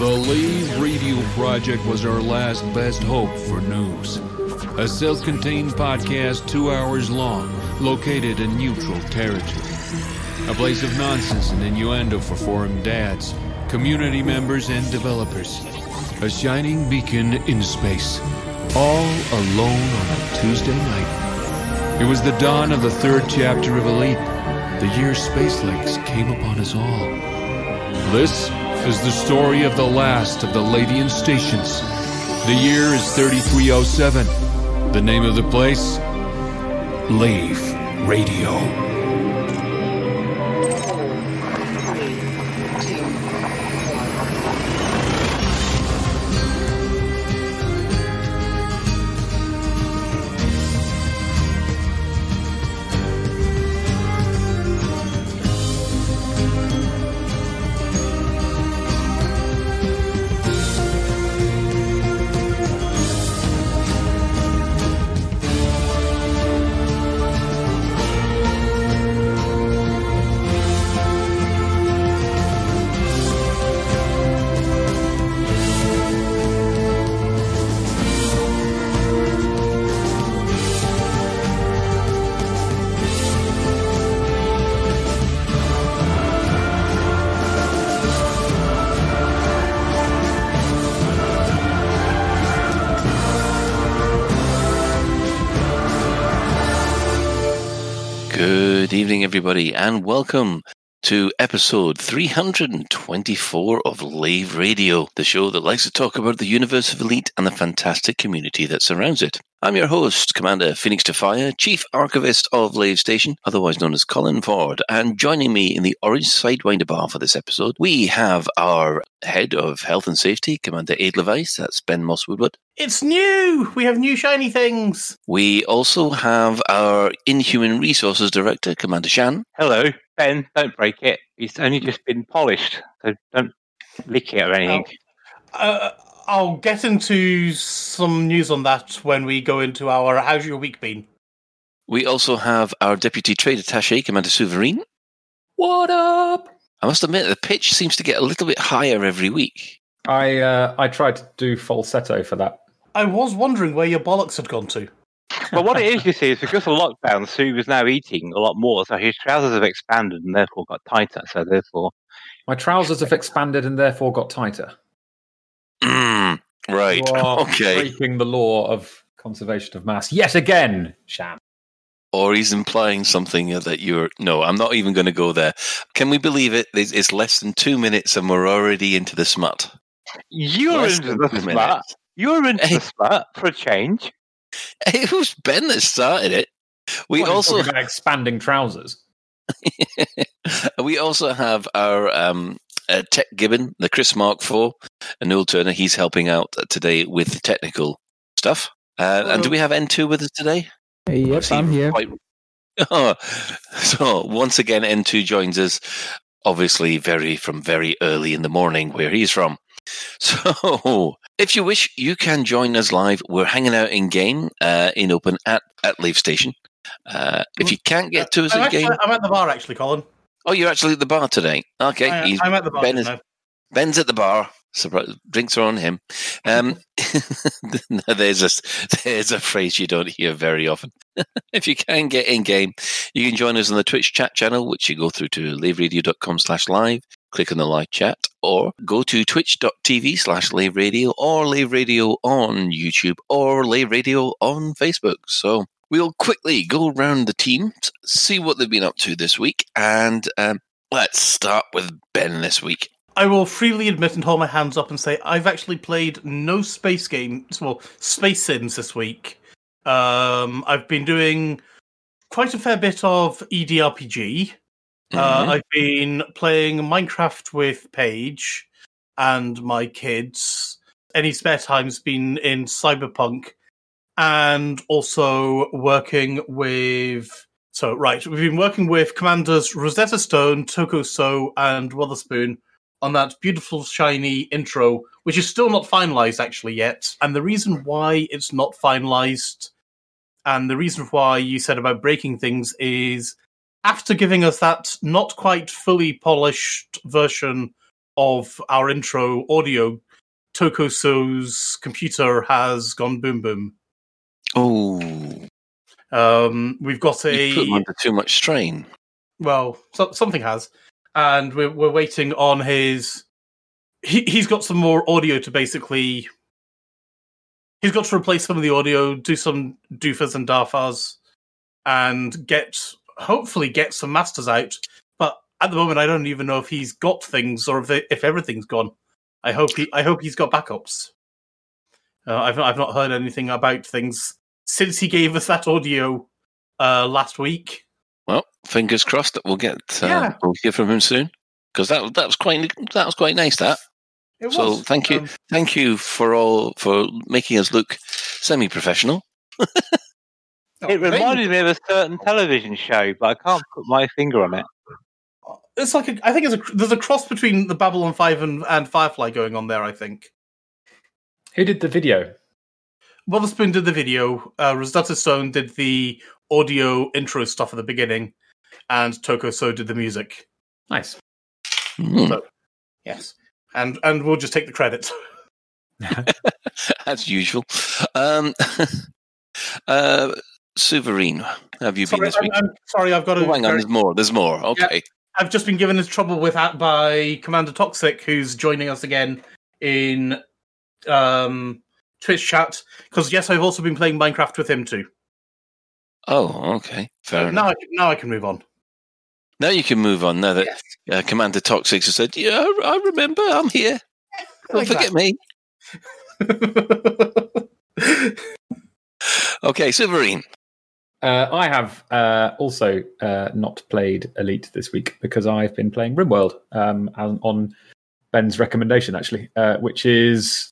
The Lave Radio Project was our last best hope for news. A self contained podcast two hours long, located in neutral territory. A place of nonsense and innuendo for forum dads, community members, and developers. A shining beacon in space. All alone on a Tuesday night. It was the dawn of the third chapter of Elite, the year Space Legs came upon us all. This is the story of the last of the Ladian stations. The year is 3307. The name of the place? Lave Radio. Everybody, and welcome to episode 324 of Lave Radio, the show that likes to talk about the universe of Elite and the fantastic community that surrounds it. I'm your host, Commander Phoenix Defire, Chief Archivist of Lave Station, otherwise known as Colin Ford, and joining me in the Orange Sidewinder Bar for this episode, we have our Head of Health and Safety, Commander Aid Levice, that's Ben Moss Woodward. It's new. We have new shiny things. We also have our Inhuman Resources Director, Commander Shan. Hello, Ben. Don't break it. It's only just been polished, so don't lick it or anything. Uh, I'll get into some news on that when we go into our "How's your week been?" We also have our Deputy Trade Attaché, Commander Souverain. What up? I must admit, the pitch seems to get a little bit higher every week. I uh, I tried to do falsetto for that. I was wondering where your bollocks had gone to. But what it is, you see, is because of lockdown, Sue is now eating a lot more, so his trousers have expanded and therefore got tighter. So therefore, My trousers have expanded and therefore got tighter. Mm, right. You are Okay. breaking the law of conservation of mass yet again, Sham. Or he's implying something that you're. No, I'm not even going to go there. Can we believe it? It's it's less than two minutes and we're already into the smut. you're Less into the smut. minutes. You're into Hey. the smut for a change. It was Ben that started it. We What, you're also about expanding trousers. we also have our um, uh, Tech Gibbon, the Chris Mark IV, and Noel Turner. He's helping out today with the technical stuff. Uh, and do we have N2 with us today? Or Yep, I'm here. quite- Oh, so once again, N2 joins us, obviously very from very early in the morning where he's from. So, if you wish, you can join us live. We're hanging out in game uh, in open at at Lave Station. Uh, if you can't get to us I'm, in actually, game, I'm at the bar, actually, Colin. oh, you're actually at the bar today. Okay, I, am at the bar. Ben is- Ben's at the bar. Surprise, drinks are on him. Um, there's a there's a phrase you don't hear very often. if you can get in game, you can join us on the Twitch chat channel, which you go through to laveradio.com slash live. Click on the live chat, or go to twitch.tv slash lave radio, or lave radio on YouTube, or lave radio on Facebook. So we'll quickly go around the team, see what they've been up to this week, and um, let's start with Ben this week. I will freely admit and hold my hands up and say I've actually played no space games, well, space sims this week. Um, I've been doing quite a fair bit of E Uh, Mhm. I've been playing Minecraft with Paige and my kids. Any spare time's been in Cyberpunk and also working with. So, right, we've been working with Commanders Rosetta Stone, Toko So, and Witherspoon on that beautiful, shiny intro, which is still not finalized actually yet. And the reason why it's not finalized and the reason why you said about breaking things is after giving us that not quite fully polished version of our intro audio, Tokoso's computer has gone boom boom. Oh, Um, we've got you put them a under too much strain. well, so, something has, and we're we're waiting on his. He he's got some more audio to basically. He's got to replace some of the audio, do some doofers and darfars, and get hopefully get some masters out. But at the moment, I don't even know if he's got things or if if everything's gone. I hope he I hope he's got backups. Uh, I've not, I've not heard anything about things since he gave us that audio uh, last week. Well, fingers crossed that we'll get uh, Yeah. we'll hear from him soon because that that was quite that was quite nice. That It so was. thank you Um, thank you for all for making us look semi professional. oh, It reminded me of a certain television show, but I can't put my finger on it. It's like a, I think it's a there's a cross between the Babylon Five and, and Firefly going on there. I think. Who did the video? Witherspoon did the video. Uh, Rosetta Stone did the audio intro stuff at the beginning, and Toko So did the music. Nice. Hmm, Yes, and and we'll just take the credit. as usual. Um, uh, Sovereign, have you been sorry, this I'm, week? I'm sorry, I've got to. Oh, hang on, there's more. There's more. Okay. I've just been given into trouble with that by Commander Toxic, who's joining us again in um, Twitch chat. Because yes, I've also been playing Minecraft with him too. Oh, okay. Fair enough. now, I can, now I can move on. Now you can move on. Now that Yes. uh, Commander Toxic has said, "Yeah, I remember. I'm here. Don't Like forget me." Okay, Sovereign. Uh, I have uh, also uh, not played Elite this week because I've been playing RimWorld um, on, on Ben's recommendation, actually, uh, which is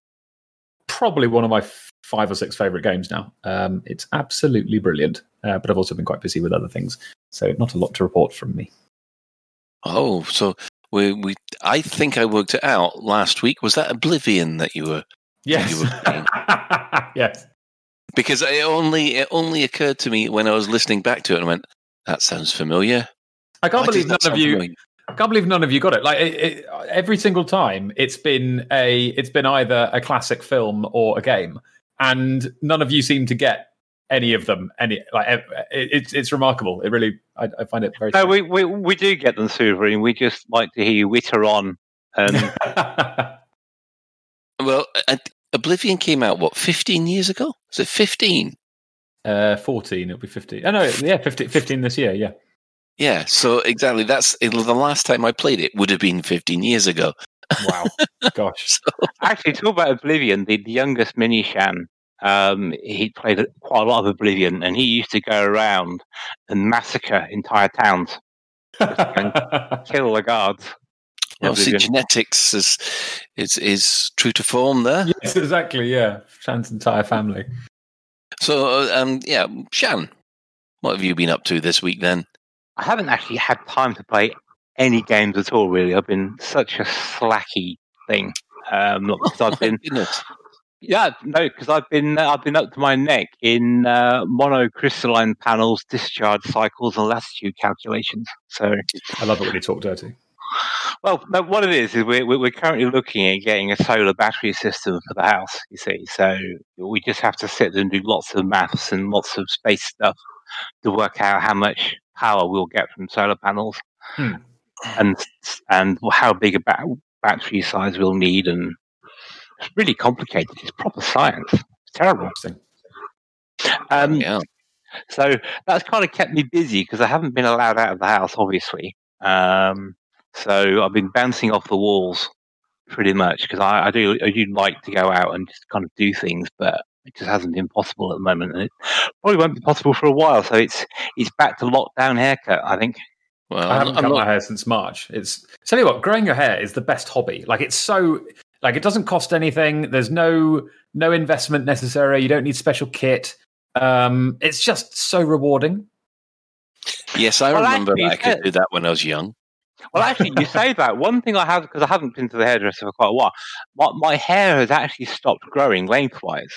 probably one of my f- five or six favorite games now. Um, it's absolutely brilliant, uh, but I've also been quite busy with other things, so not a lot to report from me. Oh, so we we. I think I worked it out last week. Was that Oblivion that you were? Yes, You were yes. Because it only it only occurred to me when I was listening back to it and I went, "That sounds familiar." I can't Why believe none of you. familiar? I can't believe none of you got it. Like it, it, every single time, it's been a it's been either a classic film or a game, and none of you seem to get any of them. Any like it, it's it's remarkable. It really I, I find it very. No, we, we we do get them, Sovereign. We just like to hear you witter on. Um, and Well, Oblivion came out what fifteen years ago? Was it fifteen? uh, fourteen. It'll be fifteen. Oh no, yeah, 15, 15 this year. Yeah. Yeah. So exactly, that's it, the last time I played it would have been fifteen years ago. Wow. Gosh. So, actually, talk about Oblivion. The, the youngest Mini Shan, um, he played quite a lot of Oblivion, and he used to go around and massacre entire towns, and kill the guards. Well, see, genetics is is is true to form there. yes, exactly. Yeah, Shan's entire family. So, uh, um, yeah, Shan, what have you been up to this week then? I haven't actually had time to play any games at all. Really, I've been such a slacky thing. Um, not because I've been Goodness. Yeah, no, because I've been I've been up to my neck in uh, monocrystalline panels, discharge cycles, and latitude calculations. So, I love it when you talk dirty. Well, what it is is we're we're we're currently looking at getting a solar battery system for the house. You see, so we just have to sit and do lots of maths and lots of space stuff to work out how much power we'll get from solar panels, Hmm. and and how big a ba- battery size we'll need, and it's really complicated. It's proper science. It's terrible. Um, yeah. So that's kind of kept me busy because I haven't been allowed out of the house, obviously. Um, so I've been bouncing off the walls pretty much because I, I do I do like to go out and just kind of do things, but it just hasn't been possible at the moment, and it probably won't be possible for a while. So it's it's back to lockdown haircut, I think. Well, I haven't I'm cut my not, hair since March. It's tell you what, growing your hair is the best hobby. Like it's so like it doesn't cost anything. There's no no investment necessary. You don't need special kit. Um, it's just so rewarding. yes, I Well, remember actually, that I could do that when I was young. Well, actually, you say that. One thing I have, because I haven't been to the hairdresser for quite a while, my, my hair has actually stopped growing lengthwise.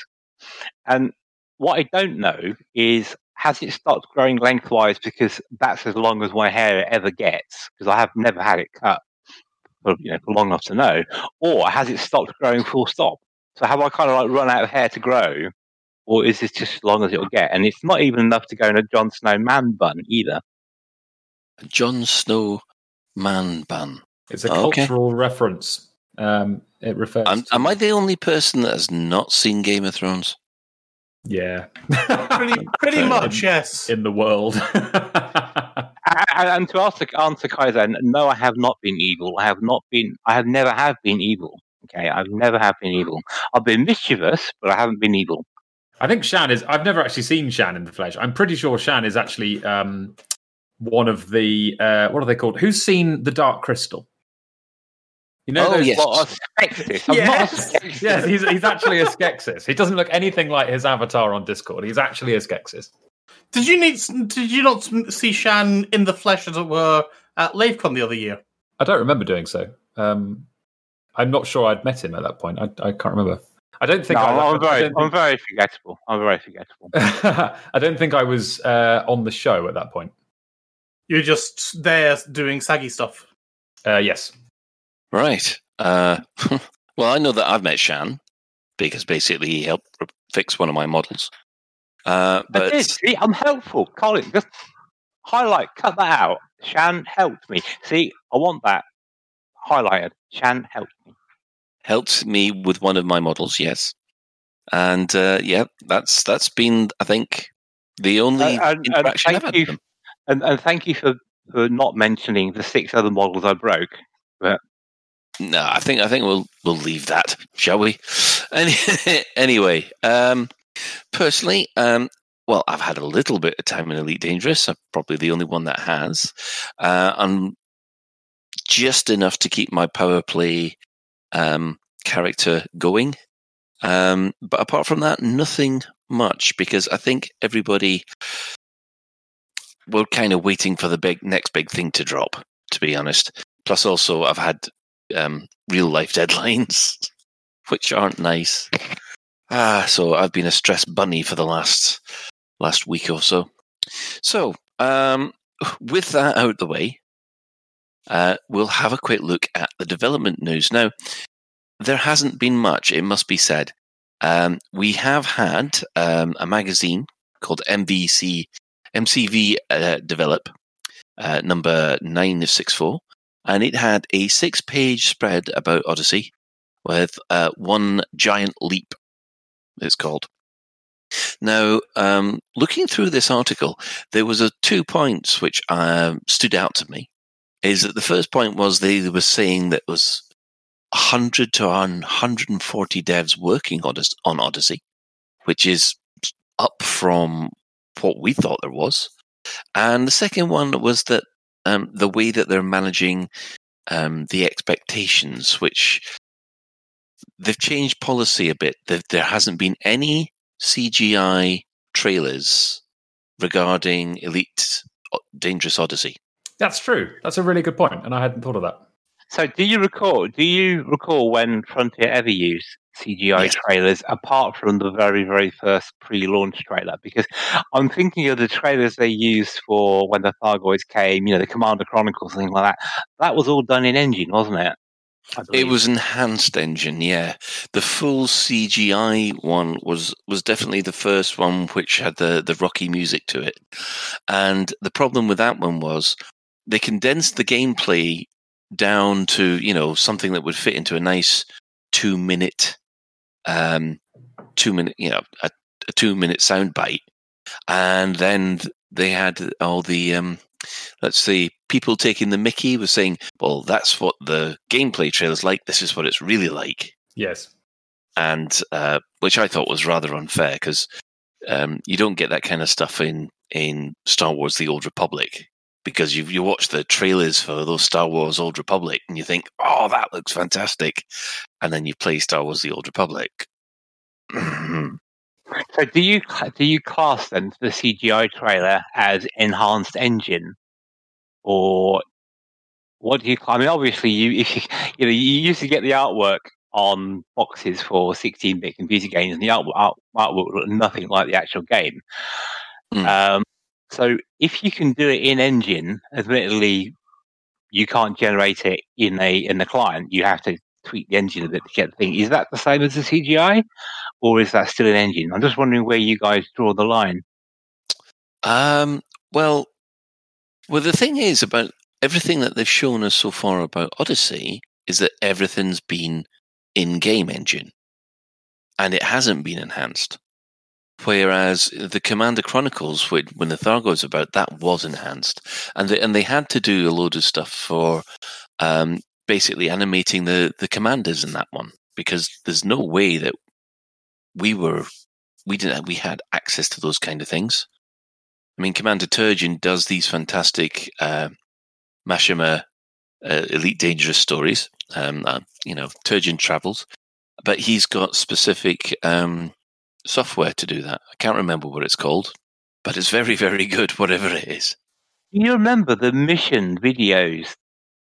And what I don't know is has it stopped growing lengthwise because that's as long as my hair ever gets? Because I have never had it cut for, you know, for long enough to know. Or has it stopped growing full stop? So have I kind of like run out of hair to grow? Or is this just as long as it'll get? And it's not even enough to go in a Jon Snow man bun either. Jon Snow man bun. It's a Okay. cultural reference. Um, it refers. Am, to, am I the only person that has not seen Game of Thrones? Yeah. Pretty, pretty much, yes. in the world. And, and to answer, answer Kaiser, no, I have not been evil. I have not been. I have never have been evil. Okay, I've never have been evil. I've been mischievous, but I haven't been evil. I think Shan is. I've never actually seen Shan in the flesh. I'm pretty sure Shan is actually um, one of the. Uh, what are they called? Who's seen the Dark Crystal? You know Oh, those yes. What a Skeksis. A Yes, yes, he's he's actually a Skeksis. He doesn't look anything like his avatar on Discord. He's actually a Skeksis. Did you need? Did you not see Shan in the flesh, as it were, at LaveCon the other year? I don't remember doing so. Um, I'm not sure I'd met him at that point. I, I can't remember. I don't think No, I, I'm I very, don't I'm very forgettable. I'm very forgettable. I don't think I was uh, on the show at that point. You're just there doing saggy stuff. Uh, yes. Right. Uh, well, I know that I've met Shan because basically he helped r- fix one of my models. Uh, I but did. See, I'm helpful. Colin, just highlight, cut that out. Shan helped me. See, I want that highlighted. Shan helped me. helped me with one of my models, yes. And uh, yeah, that's that's been, I think, the only Uh, and- and interaction I've had you with them. And, and thank you for, for not mentioning the six other models I broke. No, I think I think we'll we'll leave that, shall we? Any, anyway, um, personally, um, well, I've had a little bit of time in Elite Dangerous. I'm probably the only one that has. Uh, I'm just enough to keep my power play um, character going. Um, but apart from that, nothing much because I think everybody we're kind of waiting for the big next big thing to drop. To be honest, plus also I've had um, real life deadlines, which aren't nice. Ah, so I've been a stress bunny for the last last week or so. So, um, with that out of the way, uh, we'll have a quick look at the development news. Now, there hasn't been much, it must be said. Um, we have had um, a magazine called MVC, MCV uh, Develop, uh, number 964, and it had a six page spread about Odyssey with uh, one giant leap, it's called. Now, um, looking through this article, there was a two points which um, stood out to me. Is that the first point was they were saying that was 100 to 140 devs working on Odyssey, which is up from what we thought there was. And the second one was that um, the way that they're managing um, the expectations, which they've changed policy a bit. There, there hasn't been any CGI trailers regarding Elite Dangerous Odyssey. That's true. That's a really good point, and I hadn't thought of that. So, do you recall? Do you recall when Frontier ever used CGI Yes. trailers, apart from the very, very first pre-launch trailer? Because I'm thinking of the trailers they used for when the Thargoids came. You know, the Commander Chronicles, things like that. That was all done in engine, wasn't it? It was enhanced engine, yeah. The full CGI one was was definitely the first one which had the the rocky music to it. And the problem with that one was they condensed the gameplay down to, you know, something that would fit into a nice 2 minute um 2 minute, you know, a, a 2 minute sound bite. And then they had all the um let's see, people taking the Mickey was saying, well, that's what the gameplay trailer's like. This is what it's really like. Yes. And uh, which I thought was rather unfair because um, you don't get that kind of stuff in, in Star Wars The Old Republic because you you watch the trailers for those Star Wars Old Republic and you think, oh, that looks fantastic. And then you play Star Wars The Old Republic. So, do you do you class then the CGI trailer as enhanced engine, or what do you? I mean, obviously, you if you, you know you used to get the artwork on boxes for 16-bit computer games, and the art, art, artwork looked nothing like the actual game. Hmm. Um, so if you can do it in engine, admittedly, you can't generate it in a in the client. You have to tweak the engine a bit to get the thing. Is that the same as the CGI, or is that still an engine? I'm just wondering where you guys draw the line. Um, well, well, the thing is about everything that they've shown us so far about Odyssey is that everything's been in-game engine, and it hasn't been enhanced. Whereas the Commander Chronicles, when when the Thargoid's about, that was enhanced, and they, and they had to do a load of stuff for um, basically animating the the commanders in that one because there's no way that we were we didn't we had access to those kind of things. I mean, Commander Turgeon does these fantastic uh, Machinima uh, Elite Dangerous stories. Um, uh, you know, Turgeon travels, but he's got specific um, software to do that. I can't remember what it's called, but it's very, very good, whatever it is. You remember the mission videos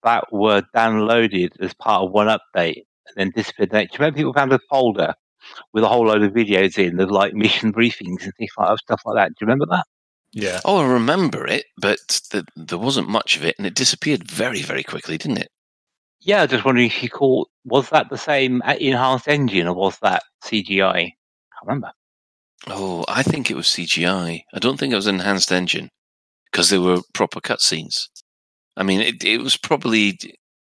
that were downloaded as part of one update and then disappeared. Do you remember people found a folder with a whole load of videos in of like mission briefings and things like that, stuff like that? Do you remember that? Yeah. Oh, I remember it, but the, there wasn't much of it, and it disappeared very, very quickly, didn't it? Yeah, just wondering if you call was that the same enhanced engine or was that CGI? I can't remember. Oh, I think it was CGI. I don't think it was enhanced engine because there were proper cutscenes. I mean, it, it was probably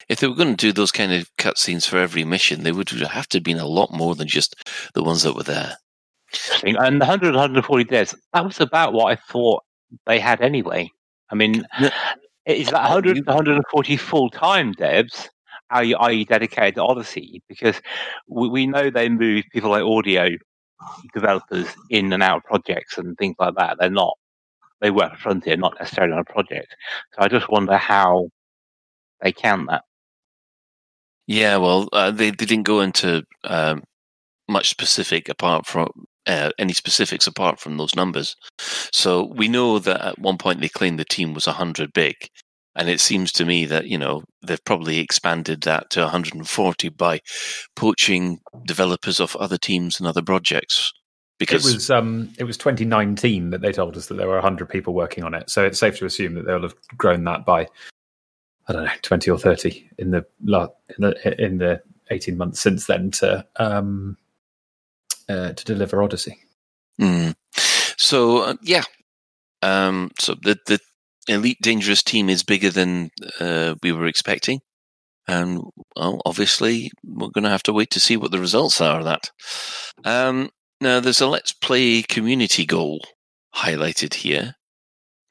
if they were going to do those kind of cutscenes for every mission, they would have to have been a lot more than just the ones that were there. And the 100, 140 devs, that was about what I thought they had anyway. I mean, No. is that 100 to 140 full time devs? Are you, are you dedicated to Odyssey? Because we, we know they move people like audio developers in and out of projects and things like that. They're not, they work for Frontier, not necessarily on a project. So I just wonder how they count that. Yeah, well, uh, they, they didn't go into um, much specific apart from uh, any specifics apart from those numbers. So we know that at one point they claimed the team was 100 big. And it seems to me that, you know, they've probably expanded that to 140 by poaching developers off other teams and other projects. Because it was um, it was 2019 that they told us that there were 100 people working on it. So it's safe to assume that they'll have grown that by I don't know 20 or 30 in the in the, in the 18 months since then to um, uh, to deliver Odyssey. Mm. So uh, yeah, um, so the the elite dangerous team is bigger than uh, we were expecting, and well, obviously we're going to have to wait to see what the results are of that. Um, now, there's a Let's Play community goal highlighted here.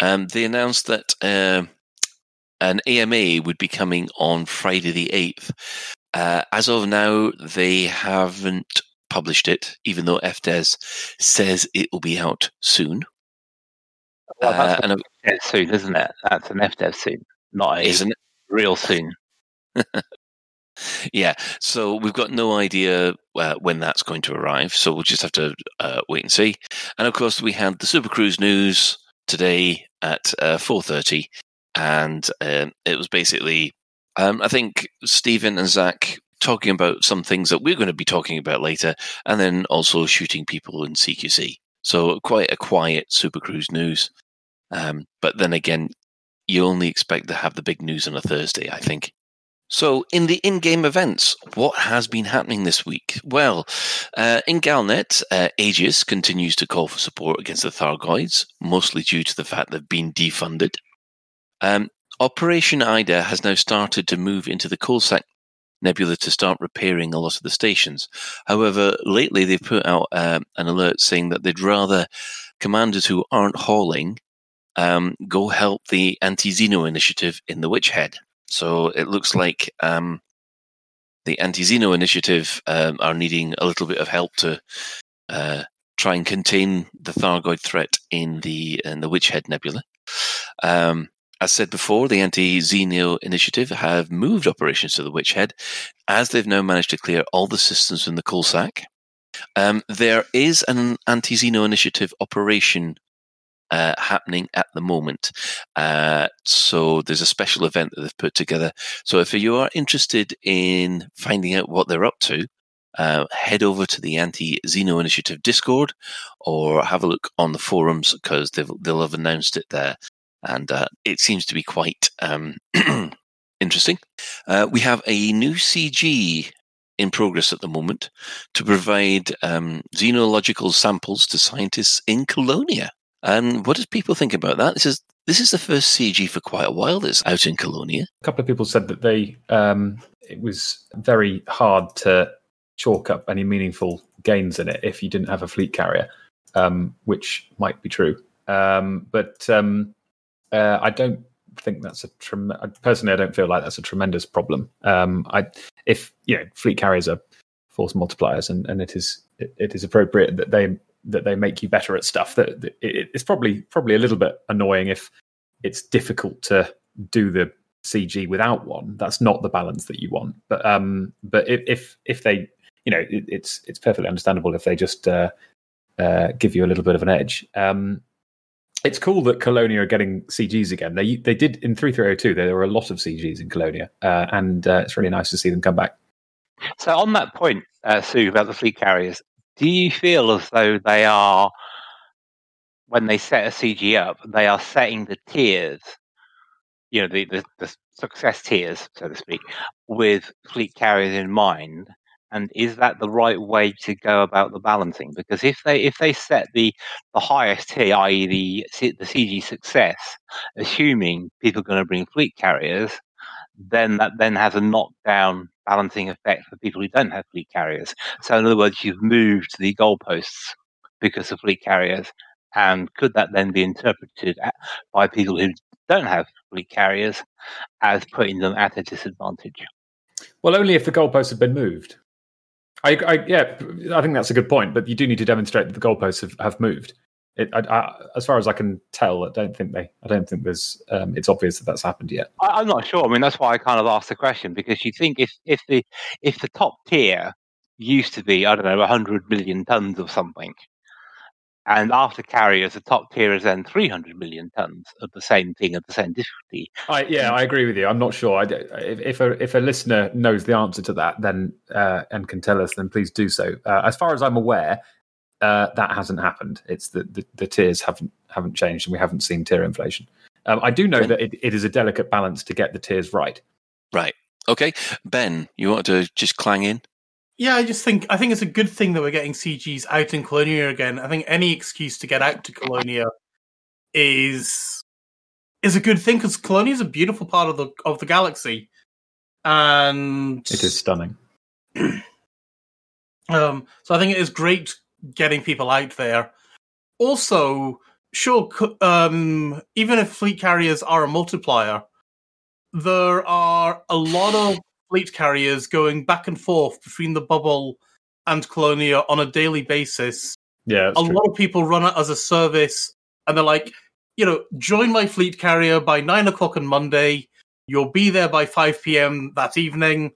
Um, they announced that uh, an AMA would be coming on Friday the eighth. Uh, as of now, they haven't published it, even though FDevs says it will be out soon. Well, Uh, and an FDev soon, isn't it? That's an FDev soon, not a isn't it? real soon. Yeah, so we've got no idea uh, when that's going to arrive, so we'll just have to uh, wait and see. And of course, we had the Super Cruise news today at uh, four thirty, and um, it was basically, um, I think Stephen and Zach talking about some things that we're going to be talking about later, and then also shooting people in CQC. So quite a quiet Super Cruise news. Um, but then again, you only expect to have the big news on a Thursday, I think. So, in the in game events, what has been happening this week? Well, uh, in Galnet, uh, Aegis continues to call for support against the Thargoids, mostly due to the fact they've been defunded. Um, Operation Ida has now started to move into the Coalsack Nebula to start repairing a lot of the stations. However, lately they've put out um, an alert saying that they'd rather commanders who aren't hauling um, go help the anti Xeno initiative in the Witch Head. So it looks like um, the anti Xeno initiative um, are needing a little bit of help to uh, try and contain the Thargoid threat in the in the Witch Head Nebula. Um, as said before, the anti Xeno initiative have moved operations to the Witch Head, as they've now managed to clear all the systems from the Coalsack. Um, there is an anti Xeno initiative operation uh, happening at the moment. Uh, so there's a special event that they've put together. So if you are interested in finding out what they're up to, uh, head over to the Anti Xeno Initiative Discord or have a look on the forums because they'll have announced it there. And uh, it seems to be quite um, interesting. Uh, we have a new CG in progress at the moment to provide um, xenological samples to scientists in Colonia. And what do people think about that? This is this is the first CG for quite a while that's out in Colonia. A couple of people said that they um, it was very hard to chalk up any meaningful gains in it if you didn't have a fleet carrier, um, which might be true. Um, but um, uh, I don't think that's a trem- personally. I don't feel like that's a tremendous problem. Um, I if you know fleet carriers are force multipliers, and, and it is it, it is appropriate that they that they make you better at stuff. That, that it, it's probably probably a little bit annoying if it's difficult to do the CG without one. That's not the balance that you want. But um, but if if, if they you know it, it's it's perfectly understandable if they just uh, uh, give you a little bit of an edge. Um, it's cool that Colonia are getting CGs again. They they did in three three zero two. There were a lot of CGs in Colonia, uh, and uh, it's really nice to see them come back. So on that point, uh, Sue, about the fleet carriers, do you feel as though they are, when they set a CG up, they are setting the tiers, you know, the, the, the success tiers, so to speak, with fleet carriers in mind? And is that the right way to go about the balancing? Because if they if they set the the highest tier, i.e. the the CG success, assuming people are going to bring fleet carriers, then that then has a knockdown balancing effect for people who don't have fleet carriers. So in other words, you've moved the goalposts because of fleet carriers, and could that then be interpreted by people who don't have fleet carriers as putting them at a disadvantage? Well, only if the goalposts have been moved. I, I, yeah, I think that's a good point, but you do need to demonstrate that the goalposts have, have moved. It, I, I, as far as I can tell, I don't think they. I don't think there's. Um, it's obvious that that's happened yet. I, am not sure. I mean, that's why I kind of asked the question because you think if if the if the top tier used to be I don't know 100 million tons of something, and after carriers, the top tier is then 300 million tons of the same thing at the same difficulty. I, yeah, I agree with you. I'm not sure. I, if, if, a, if a listener knows the answer to that, then uh, and can tell us, then please do so. Uh, as far as I'm aware, uh, that hasn't happened. It's the, the, the tiers haven't haven't changed, and we haven't seen tier inflation. Um, I do know that it, it is a delicate balance to get the tiers right. Right. Okay, Ben, you want to just clang in? Yeah, I just think I think it's a good thing that we're getting CGs out in Colonia again. I think any excuse to get out to Colonia is is a good thing because Colonia is a beautiful part of the of the galaxy, and it is stunning. um, so I think it is great getting people out there. Also, sure, um, even if fleet carriers are a multiplier, there are a lot of fleet carriers going back and forth between the bubble and Colonia on a daily basis. Yeah, a true. lot of people run it as a service, and they're like, you know, join my fleet carrier by nine o'clock on Monday. You'll be there by five p.m. that evening,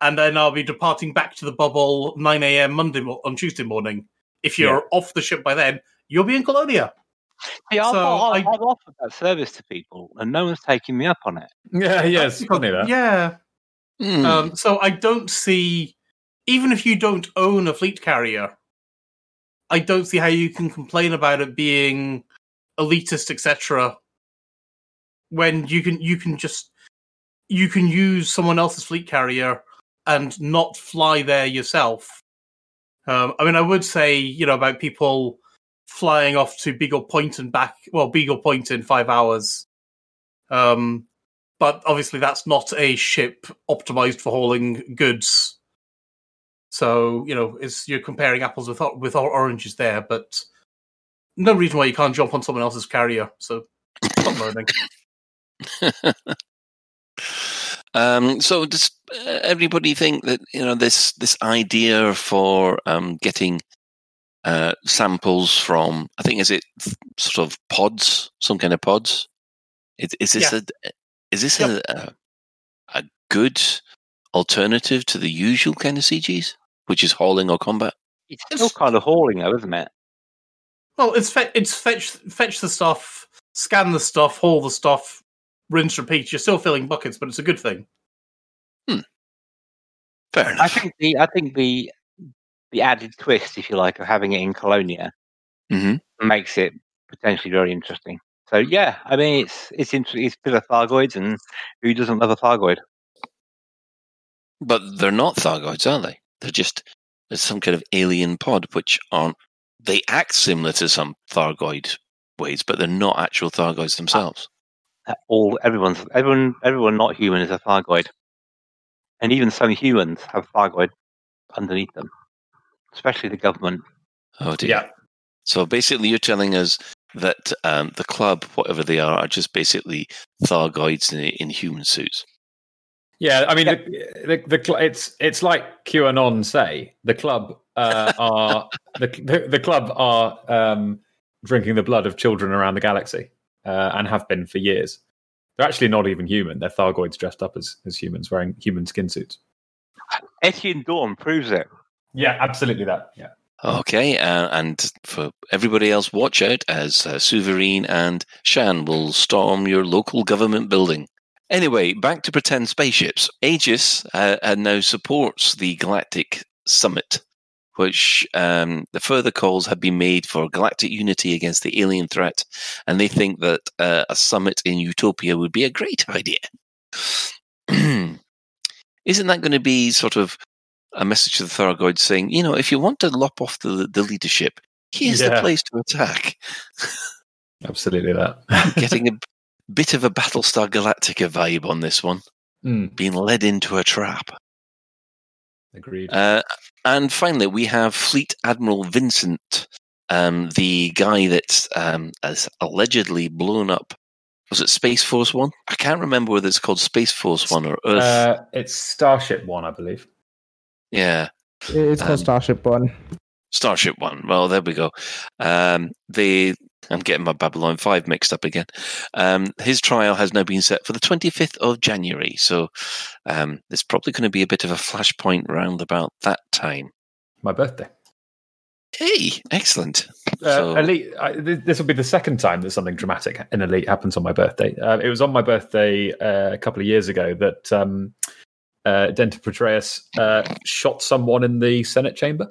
and then I'll be departing back to the bubble nine a.m. Monday on Tuesday morning. If you're yeah. off the ship by then, you'll be in Colonia. Yeah, I've, so I've, I've, offered that service to people, and no one's taking me up on it. Yeah, yeah, it's funny that. Yeah, Mm. Um, so I don't see, even if you don't own a fleet carrier, I don't see how you can complain about it being elitist, etc. When you can you can just you can use someone else's fleet carrier and not fly there yourself. Um, I mean, I would say you know about people flying off to Beagle Point and back. Well, Beagle Point in five hours. Um, but obviously that's not a ship optimized for hauling goods. So you know, it's you're comparing apples with with oranges there, but no reason why you can't jump on someone else's carrier. So stop learning. um, so does everybody think that you know this this idea for um, getting uh, samples from I think is it sort of pods, some kind of pods? Is, is this yeah. a is this yep. a, a, good alternative to the usual kind of CGs, which is hauling or combat? It's still kind of hauling, though, isn't it? Well, it's fe- it's fetch fetch the stuff, scan the stuff, haul the stuff, rinse, repeat. You're still filling buckets, but it's a good thing. Hmm. Fair enough. I think the I think the the added twist, if you like, of having it in Colonia Mhm. makes it potentially very interesting. So yeah, I mean it's it's interesting. It's a bit of Thargoids, and who doesn't love a Thargoid? But they're not Thargoids, are they? They're just there's some kind of alien pod, which aren't. They act similar to some Thargoid ways, but they're not actual Thargoids themselves. Uh, All everyone's everyone everyone not human is a Thargoid, and even some humans have Thargoid underneath them, especially the government. Oh dear. Yeah. So basically, you're telling us that um, the club, whatever they are, are just basically Thargoids in, in human suits. Yeah, I mean, The, the, the it's it's like QAnon say the club uh, are the, the the club are um, drinking the blood of children around the galaxy uh, and have been for years. They're actually not even human; they're Thargoids dressed up as as humans, wearing human skin suits. Etienne Dorn proves it. Yeah, absolutely that. Yeah. Okay, uh, and for everybody else, watch out as uh, Souverine and Shan will storm your local government building. Anyway, back to pretend spaceships. Aegis uh, uh, now supports the Galactic Summit, which um, the further calls have been made for galactic unity against the alien threat, and they think that uh, a summit in Utopia would be a great idea. Isn't that going to be sort of a message to the Thargoids saying, you know, if you want to lop off the, the leadership, here's the place to attack. Absolutely that. Getting a bit of a Battlestar Galactica vibe on this one, Mm, being led into a trap. agreed. Uh, and finally, we have Fleet Admiral Vincent, um, the guy that um, has allegedly blown up. Was it Space Force One? I can't remember whether it's called Space Force One or Earth. Uh, it's Starship One, I believe. Yeah, It's called Um, Starship One. Starship One. Well, there we go. Um, they, I'm getting my Babylon 5 mixed up again. Um, his trial has now been set for the 25th of January. So um, there's probably going to be a bit of a flashpoint round about that time. My birthday. Hey, excellent. Uh, So- Elite. I, th- this will be the second time that something dramatic in Elite happens on my birthday. Uh, it was on my birthday uh, a couple of years ago that um, uh, Denton Patreus uh, shot someone in the Senate chamber.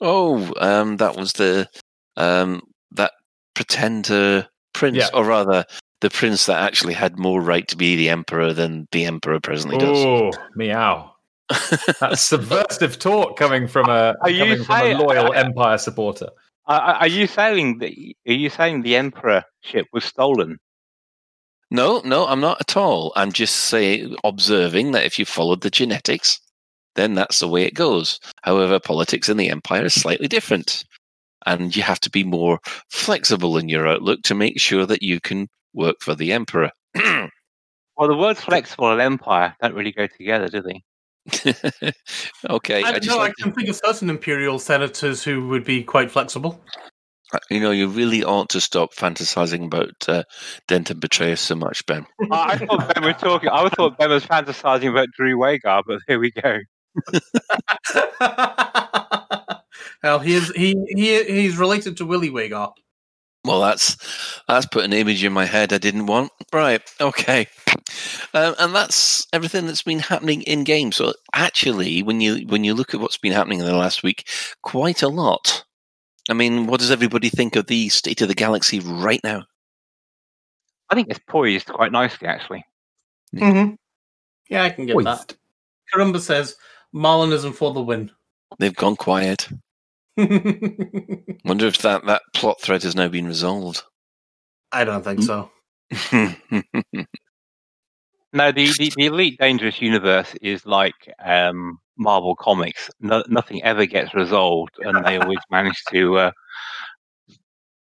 Oh, um, that was the um, that pretender prince, Yeah. or rather, the prince that actually had more right to be the emperor than the emperor presently does. Oh, meow! That's subversive talk coming from a Are you coming from a saying- loyal Empire supporter. Are, are are you saying that? Are you saying the Emperor ship was stolen? No, no, I'm not at all. I'm just saying, observing that if you followed the genetics, then that's the way it goes. However, politics in the empire is slightly different. And you have to be more flexible in your outlook to make sure that you can work for the emperor. Well, the words flexible and empire don't really go together, do they? okay, I I don't just. I like can think of certain imperial senators who would be quite flexible. You know, you really ought to stop fantasizing about uh, Denton Betrayus so much, Ben. I I thought Ben was talking. I thought Ben was fantasizing about Drew Wagar, but here we go. well, he is he he he's related to Willy Wagar. Well, that's that's put an image in my head I didn't want. Right, okay, um, and that's everything that's been happening in game. So actually, when you when you look at what's been happening in the last week, quite a lot. I mean, what does everybody think of the state of the galaxy right now? I think it's poised quite nicely, actually. Mm-hmm. Yeah, I can get that. Poised. Karumba says Marlinism for the win. They've gone quiet. Wonder if that that plot thread has now been resolved. I don't think so. No, the, the, the Elite Dangerous universe is like um, Marvel Comics. No, nothing ever gets resolved, and they always manage to uh,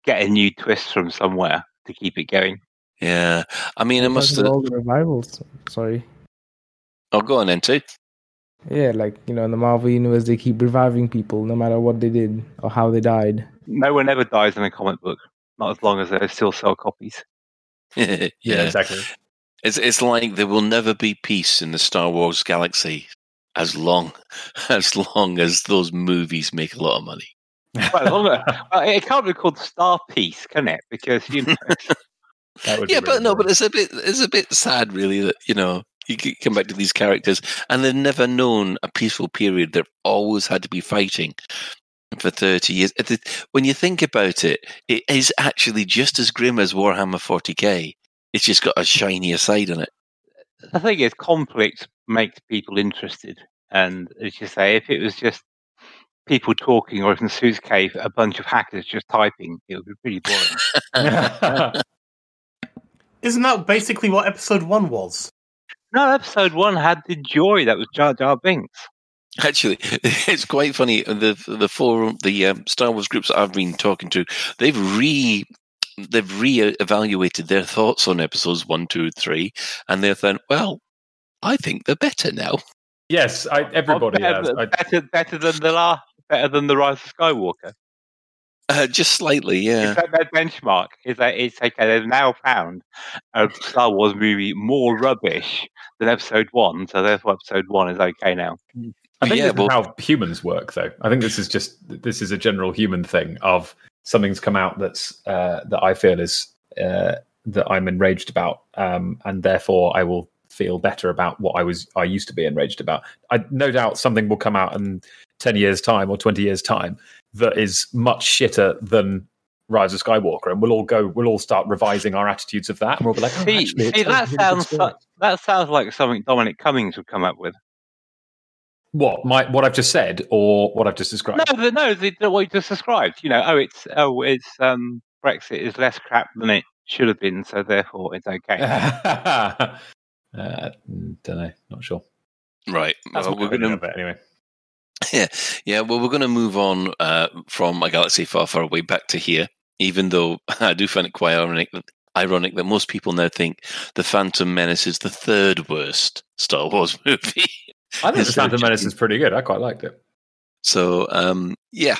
get a new twist from somewhere to keep it going. yeah, I mean, it must. Have, all the revivals. Sorry. oh, go on, into. Yeah, like you know, in the Marvel universe, they keep reviving people no matter what they did or how they died. No one ever dies in a comic book, not as long as they still sell copies. yeah, Yeah, exactly. It's it's like there will never be peace in the Star Wars galaxy as long as long as those movies make a lot of money. Well, as long well, it can't be called Star Peace, can it? Because you know, yeah, be but no, but it's a bit it's a bit sad, really, that you know you come back to these characters, and they've never known a peaceful period. They've always had to be fighting for 30 years. It- it- When you think about it, it is actually just as grim as Warhammer 40k. It's just got a shinier side on it. The thing is, conflict makes people interested. And as you say, if it was just people talking or if in the Suits Cave, a bunch of hackers just typing, it would be pretty boring. Isn't that basically what episode one was? no, episode one had the joy that was Jar Jar Binks. Actually, it's quite funny. The the four the um, Star Wars groups that I've been talking to, they've re they've re-evaluated their thoughts on episodes one, two, three, and they've thought, well, I think they're better now. yes, I, everybody better, has. than- I, better, better than the last, better than the Rise of Skywalker. Uh, just slightly, yeah. Is that their benchmark? Is that it's okay? They've now found a Star Wars movie more rubbish than Episode One, so therefore Episode One is okay now. I think Yeah, this is how humans work, though. I think this is just this is a general human thing of something's come out that's uh, that I feel is uh, that I'm enraged about, um, and therefore I will feel better about what I was I used to be enraged about. I no doubt something will come out in ten years' time or twenty years' time that is much shitter than Rise of Skywalker, and we'll all go. We'll all start revising our attitudes of that, and we'll be like, oh, see, actually, see that sounds story. that sounds like something Dominic Cummings would come up with. What my what I've just said or what I've just described. No, the, no, the, the, what you just described. You know, oh, it's oh, it's um, Brexit is less crap than it should have been, so therefore it's okay. uh, don't know, not sure. Right. That's Well, my we're going to of anyway. Yeah, yeah. Well, we're going to move on uh, from a galaxy far, far away back to here. Even though I do find it quite ironic that, ironic that most people now think the Phantom Menace is the third worst Star Wars movie. I think the Phantom Menace is pretty good. I quite liked it. So, um, yeah,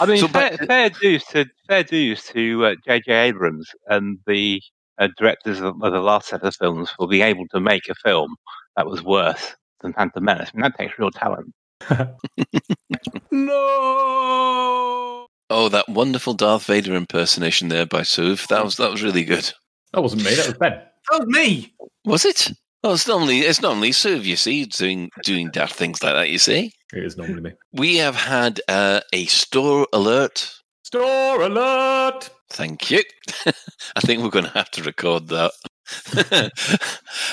I mean, So fair, back to- fair dues to fair dues to uh, J.J. Abrams and the uh, directors of, of the last set of films for being able to make a film that was worse than Phantom Menace. I mean, that takes real talent. No. Oh, that wonderful Darth Vader impersonation there by Suv. That was that was really good. That wasn't me. That was Ben. That was me. Was it? Oh, it's normally it's normally Suv. You see, doing doing daft things like that. You see, It is normally me. we have had uh, a store alert. Store alert! Thank you. I think we're going to have to record that.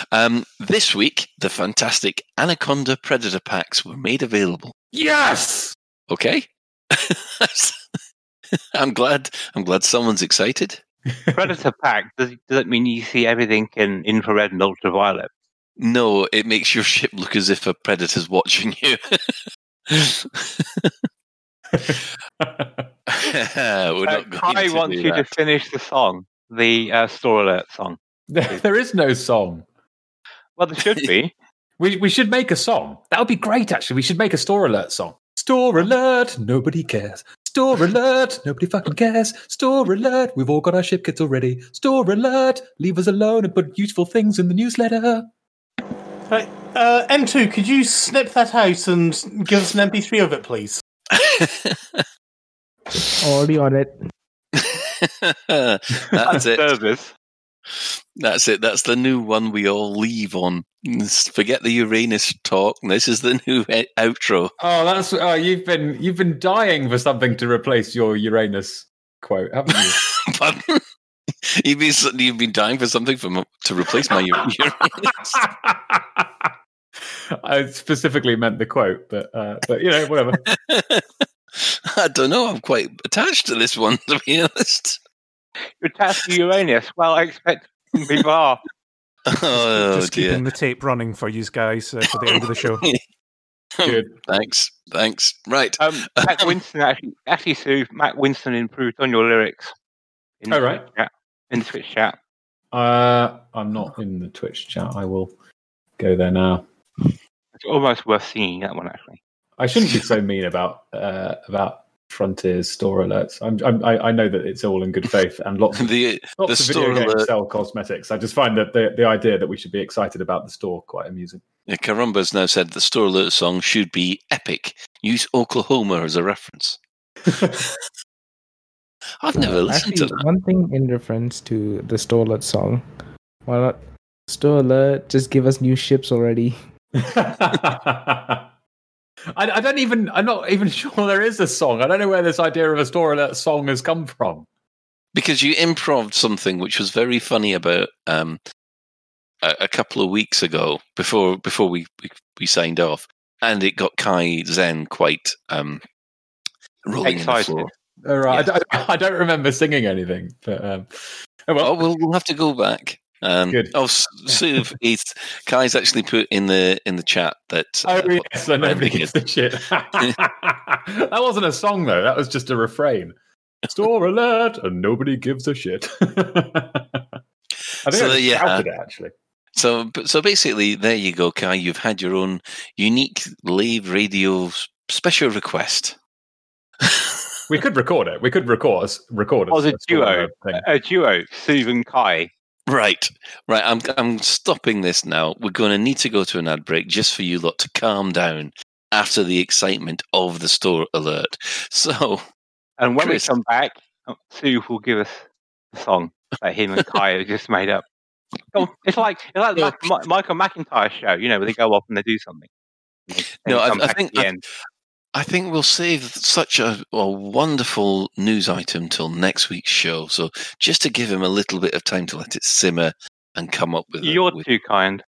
um, this week, the fantastic Anaconda Predator packs were made available. Yes. Okay. I'm glad. I'm glad someone's excited. Predator Pack does, does it mean you see everything in infrared and ultraviolet? No, it makes your ship look as if a predator's watching you. We're Uh, going Kai to wants do you that. to finish the song, the uh, Store Alert song. there is no song. Well, there should be. We we should make a song. That would be great. Actually, we should make a store alert song. Store alert! Nobody cares. Store alert! Nobody fucking cares. Store alert! We've all got our ship kits already. Store alert! Leave us alone and put useful things in the newsletter. Right. Uh, M2, could you snip that out and give us an MP3 of it, please? Already on it. That's it. Service. That's it. That's the new one we all leave on. Forget the Uranus talk. This is the new e- outro. Oh, that's oh, you've been you've been dying for something to replace your Uranus quote, haven't you? You've been you've been dying for something from to replace my Uranus. I specifically meant the quote, but uh, but you know whatever. I don't know. I'm quite attached to this one, to be honest. You're attached to Uranus. Well, I expect people are. Oh Just dear. keeping the tape running for you guys uh, for the end of the show. Good. Thanks. Thanks. Right. Um, Matt Winston actually, actually, Sue, Matt Winston improved on your lyrics. In Oh, the right. Twitch chat- In the Twitch chat. Uh, I'm not in the Twitch chat. I will go there now. It's almost worth seeing that one, actually. I shouldn't be so mean about uh, about Frontiers store alerts. I'm, I'm, I I know that it's all in good faith, and lots of, The lots the of video store games alert. sell cosmetics. I just find that the the idea that we should be excited about the store quite amusing. yeah, Karumba's now said the store alert song should be epic. Use Oklahoma as a reference. I've never listened Actually, to that. one thing in reference to the store alert song, well, not Store alert, just give us new ships already. I, I don't even. I'm not even sure there is a song. I don't know where this idea of a story alert song has come from. because you improved something which was very funny about um, a, a couple of weeks ago before before we, we we signed off, and it got Kai Zen quite um, rolling in the floor. All right. Yeah. I, don't, I don't remember singing anything, but um, oh well. Oh, we'll, we'll have to go back. Um, Good. Oh, S- Suv, he's, Kai's actually put in the in the chat that. Oh uh, yes, so nobody gives the shit. that wasn't a song though. That was just a refrain. Store alert, and nobody gives a shit. I think So, I yeah. shouted it actually. So, so basically, there you go, Kai. You've had your own unique live radio special request. We could record it. We could record record Oh, the a store duo. thing. A duo, Sue and Kai. Right, right. I'm I'm stopping this now. We're going to need to go to an ad break just for you lot to calm down after the excitement of the store alert. So, And when Chris. we come back, oh, Sue will give us the song that him and Kai have just made up. It's like it's like the Michael McIntyre show, you know, where they go off and they do something. They- No, I- I think- I- end. I think we'll save such a, a wonderful news item till next week's show. So, just to give him a little bit of time to let it simmer and come up with. You're with too kind.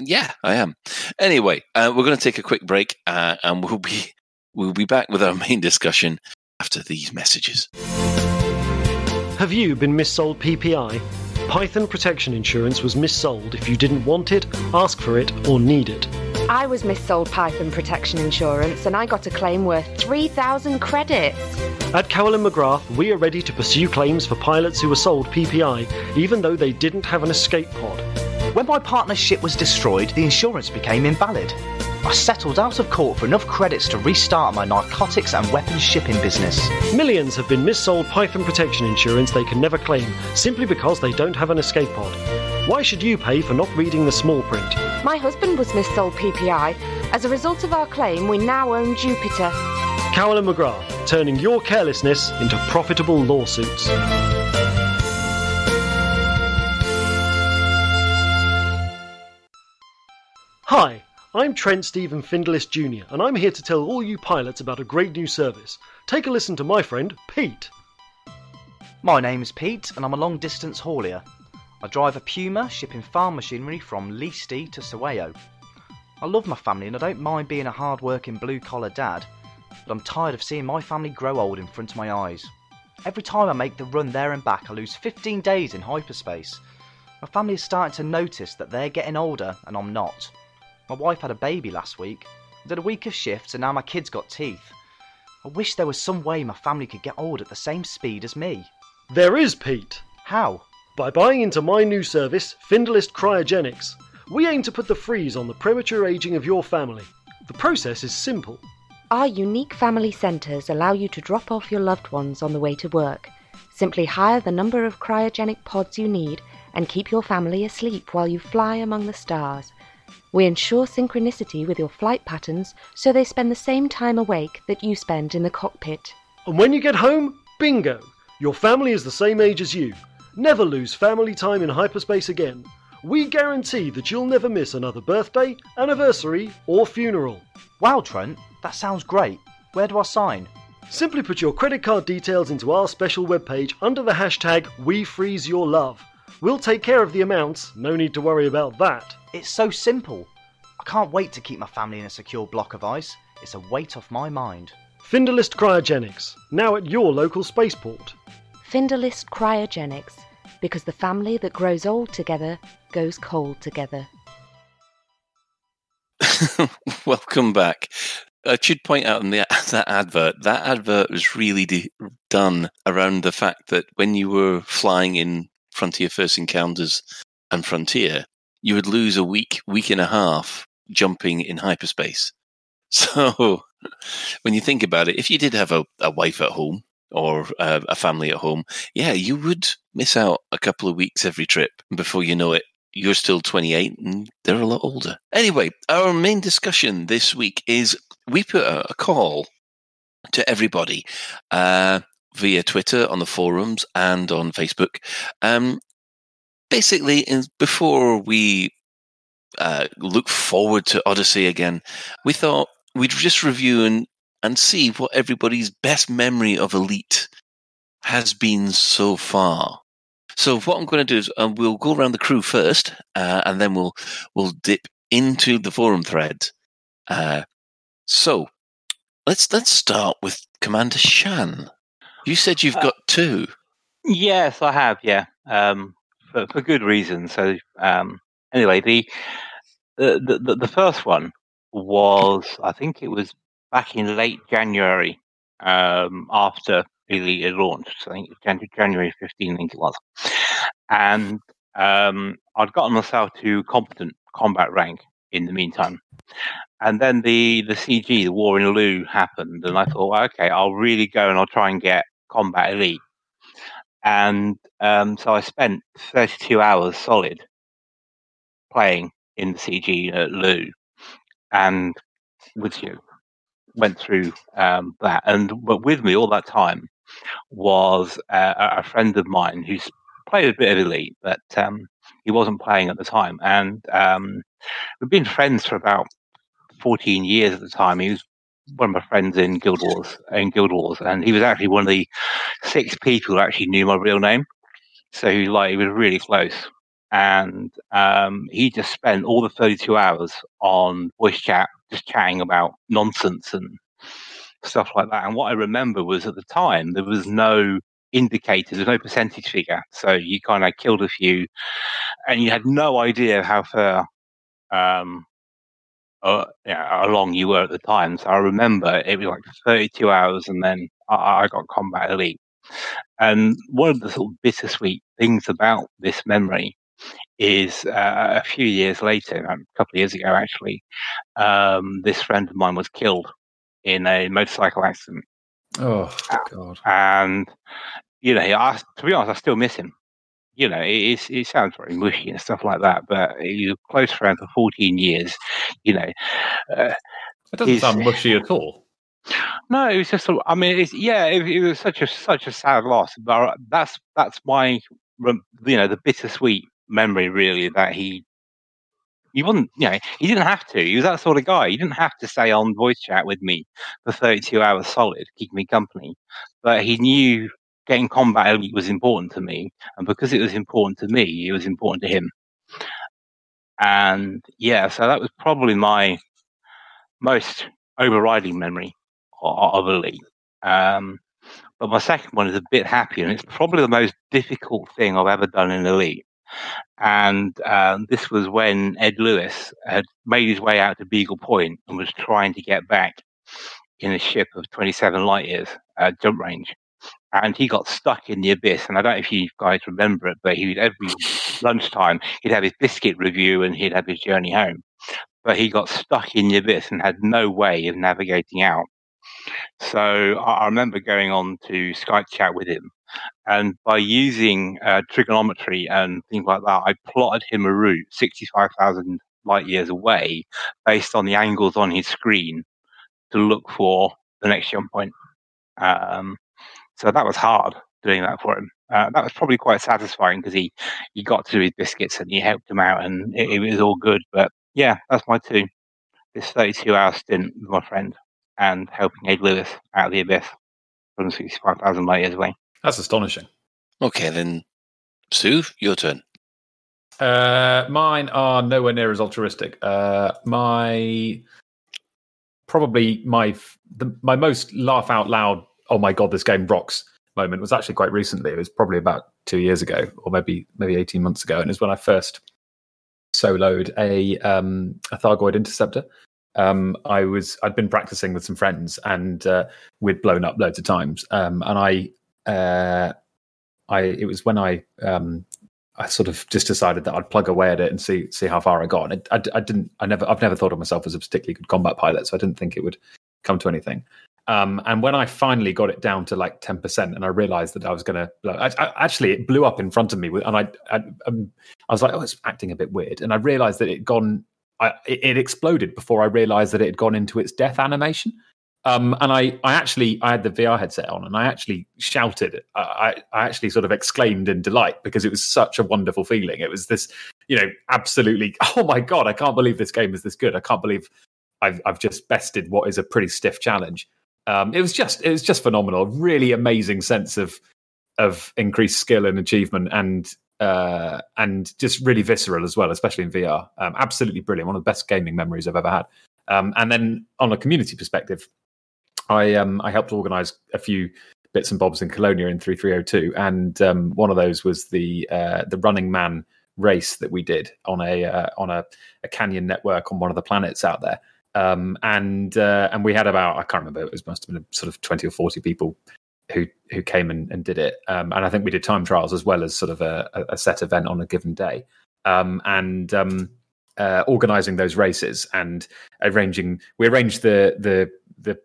Yeah, I am. Anyway, uh, we're going to take a quick break, uh, and we'll be we'll be back with our main discussion after these messages. Have you been missold PPI? Python Protection Insurance was missold if you didn't want it, ask for it, or need it. I was missold Python Protection Insurance and I got a claim worth 3,000 credits. At Cowell and McGrath, we are ready to pursue claims for pilots who were sold PPI, even though they didn't have an escape pod. When my partner's ship was destroyed, the insurance became invalid. I settled out of court for enough credits to restart my narcotics and weapons shipping business. Millions have been missold Python Protection Insurance they can never claim, simply because they don't have an escape pod. Why should you pay for not reading the small print? My husband was missold PPI. As a result of our claim, we now own Jupiter. Carolyn McGrath, turning your carelessness into profitable lawsuits. Hi, I'm Trent Stephen Findless Jr., and I'm here to tell all you pilots about a great new service. Take a listen to my friend, Pete. My name's Pete, and I'm a long distance haulier. I drive a Puma shipping farm machinery from Leesti to Saweo. I love my family and I don't mind being a hard working blue collar dad, but I'm tired of seeing my family grow old in front of my eyes. Every time I make the run there and back, I lose 15 days in hyperspace. My family is starting to notice that they're getting older and I'm not. My wife had a baby last week, I did a week of shifts, and now my kids got teeth. I wish there was some way my family could get old at the same speed as me. There is Pete. How? By buying into my new service, Findlist Cryogenics, we aim to put the freeze on the premature aging of your family. The process is simple. Our unique family centres allow you to drop off your loved ones on the way to work. Simply hire the number of cryogenic pods you need and keep your family asleep while you fly among the stars. We ensure synchronicity with your flight patterns so they spend the same time awake that you spend in the cockpit. And when you get home, bingo! Your family is the same age as you. Never lose family time in hyperspace again. We guarantee that you'll never miss another birthday, anniversary, or funeral. Wow, Trent, that sounds great. Where do I sign? Simply put your credit card details into our special webpage under the hashtag WeFreezeYourLove. We'll take care of the amounts, no need to worry about that. It's so simple. I can't wait to keep my family in a secure block of ice. It's a weight off my mind. Finderlist Cryogenics, now at your local spaceport. Finderlist Cryogenics, because the family that grows old together goes cold together. Welcome back. I should point out in the, that advert, that advert was really de- done around the fact that when you were flying in Frontier First Encounters and Frontier, you would lose a week, week and a half jumping in hyperspace. So when you think about it, if you did have a, a wife at home or uh, a family at home, yeah, you would miss out a couple of weeks every trip. Before you know it, you're still 28 and they're a lot older. Anyway, our main discussion this week is we put a, call to everybody uh, via Twitter, on the forums, and on Facebook. Um, basically, in, before we uh, look forward to Odyssey again, we thought we'd just review and, and see what everybody's best memory of Elite has been so far. So what I'm going to do is um, we'll go around the crew first, uh, and then we'll we'll dip into the forum thread. Uh, so let's let's start with Commander Shan. You said you've Uh, got two. Yes, I have. Yeah, um, for, for good reason. So um, anyway, the, the the the first one was I think it was back in late January um, after Elite launched. I think it was January 15, I think it was, and um, I'd gotten myself to competent combat rank in the meantime. And then the, the CG, the war in Lugh, happened, and I thought, okay, I'll really go and I'll try and get combat elite and um, so I spent 32 hours solid playing in the CG at Lugh, and with you went through um, that, and but with me all that time was uh, a friend of mine who's played a bit of Elite, but um, he wasn't playing at the time, and um, we've been friends for about 14 years at the time. He was one of my friends in Guild Wars, in Guild Wars, and he was actually one of the six people who actually knew my real name. So he like he was really close, and um, he just spent all the 32 hours on voice chat, just chatting about nonsense and stuff like that. And what I remember was at the time there was no indicator, there's no percentage figure, so you kind of killed a few, and you had no idea how far um, uh, yeah, along you were at the time. So I remember it was like 32 hours, and then I, I got combat elite. And one of the sort of bittersweet things about this memory is uh, a few years later, a couple of years ago actually, um, this friend of mine was killed in a motorcycle accident. Oh God! And you know, I, to be honest, I still miss him. You know, it, it sounds very mushy and stuff like that, but he's a close friend for 14 years. You know, uh, It doesn't sound mushy at all. no, it was just. I mean, it's, yeah, it, it was such a such a sad loss. But that's that's my you know the bittersweet memory really that he he wasn't you know he didn't have to. He was that sort of guy. He didn't have to stay on voice chat with me for thirty two hours solid, keep me company. But he knew getting combat elite was important to me, and because it was important to me, it was important to him. And yeah, so that was probably my most overriding memory of Elite. Um, but my second one is a bit happier, and it's probably the most difficult thing I've ever done in Elite. And um, this was when Ed Lewis had made his way out to Beagle Point and was trying to get back in a ship of 27 light years uh, jump range. And he got stuck in the abyss. And I don't know if you guys remember it, but he would every lunchtime he'd have his biscuit review and he'd have his journey home. But he got stuck in the abyss and had no way of navigating out. So I I remember going on to Skype chat with him, and by using uh, trigonometry and things like that, I plotted him a route 65,000 light years away based on the angles on his screen to look for the next jump point. Um, so that was hard doing that for him. Uh, that was probably quite satisfying because he, he got to his biscuits and he helped him out and it, it was all good. But yeah, that's my two. This 32 hour stint with my friend and helping Ed Lewis out of the abyss from 65,000 light years away. That's astonishing. Okay, then, Sue, your turn. Uh, mine are nowhere near as altruistic. Uh, my probably my the, my most laugh out loud. Oh my god, this game rocks! Moment was actually quite recently. It was probably about two years ago, or maybe maybe eighteen months ago, and it was when I first soloed a um, a Thargoid interceptor. Um, I was I'd been practicing with some friends, and uh, we'd blown up loads of times. Um, and I uh, I it was when I um, I sort of just decided that I'd plug away at it and see see how far I got. And I, I, I didn't. I never. I've never thought of myself as a particularly good combat pilot, so I didn't think it would come to anything. Um, and when I finally got it down to like ten percent, and I realized that I was going to actually it blew up in front of me, and I, I, um, I was like, oh, it's acting a bit weird, and I realized that it gone. I, it exploded before I realized that it had gone into its death animation. Um, and I, I actually, I had the VR headset on, and I actually shouted. I, I actually sort of exclaimed in delight because it was such a wonderful feeling. It was this, you know, absolutely. Oh my god, I can't believe this game is this good. I can't believe I've, I've just bested what is a pretty stiff challenge. Um, it was just, it was just phenomenal. Really amazing sense of of increased skill and achievement, and uh, and just really visceral as well, especially in VR. Um, absolutely brilliant. One of the best gaming memories I've ever had. Um, and then on a community perspective, I um, I helped organise a few bits and bobs in Colonia in 3302, and um, one of those was the uh, the Running Man race that we did on a uh, on a, a, canyon network on one of the planets out there. Um, and uh, and we had about I can't remember it was must have been sort of twenty or forty people who who came and, and did it. Um, and I think we did time trials as well as sort of a, a set event on a given day. Um, and um, uh, organizing those races and arranging we arranged the the the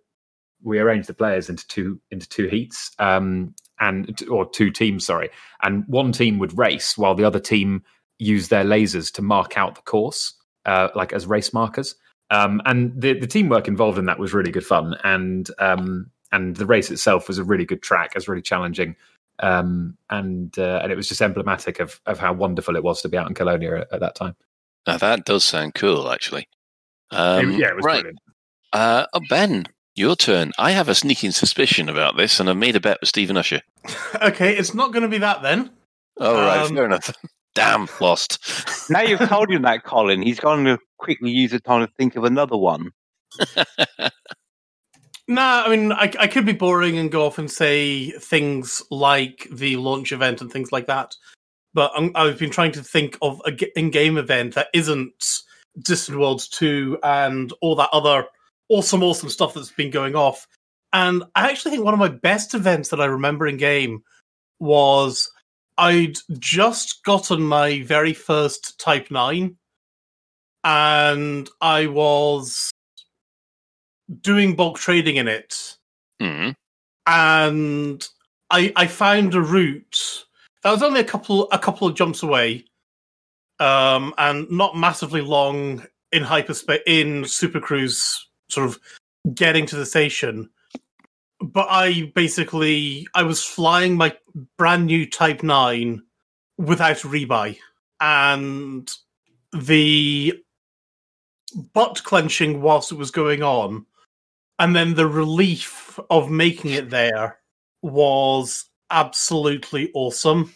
we arranged the players into two into two heats um, and or two teams sorry. And one team would race while the other team used their lasers to mark out the course uh, like as race markers. Um, and the the teamwork involved in that was really good fun. And um, and the race itself was a really good track. It was really challenging. Um, and uh, and it was just emblematic of of how wonderful it was to be out in Colonia at, at that time. Now that does sound cool actually. Um, yeah, it was right. brilliant. Uh, oh, Ben, your turn. I have a sneaking suspicion about this, and I made a bet with Stephen Usher. okay, it's not going to be that then. Oh, right, Um, fair enough. Damn, lost. Now you've told him that, Colin, he's going to quickly use the time to think of another one. Nah, I mean, I, I could be boring and go off and say things like the launch event and things like that. But I'm, I've been trying to think of an in-game event that isn't Distant Worlds 2 and all that other awesome, awesome stuff that's been going off. And I actually think one of my best events that I remember in game was I'd just gotten my very first Type 9 and I was doing bulk trading in it Mhm. and I I found a route that was only a couple a couple of jumps away, um, and not massively long in hyperspace in Super Cruise, sort of getting to the station. But I basically I was flying my brand new Type Nine without a rebuy, and the butt clenching whilst it was going on and then the relief of making it there was absolutely awesome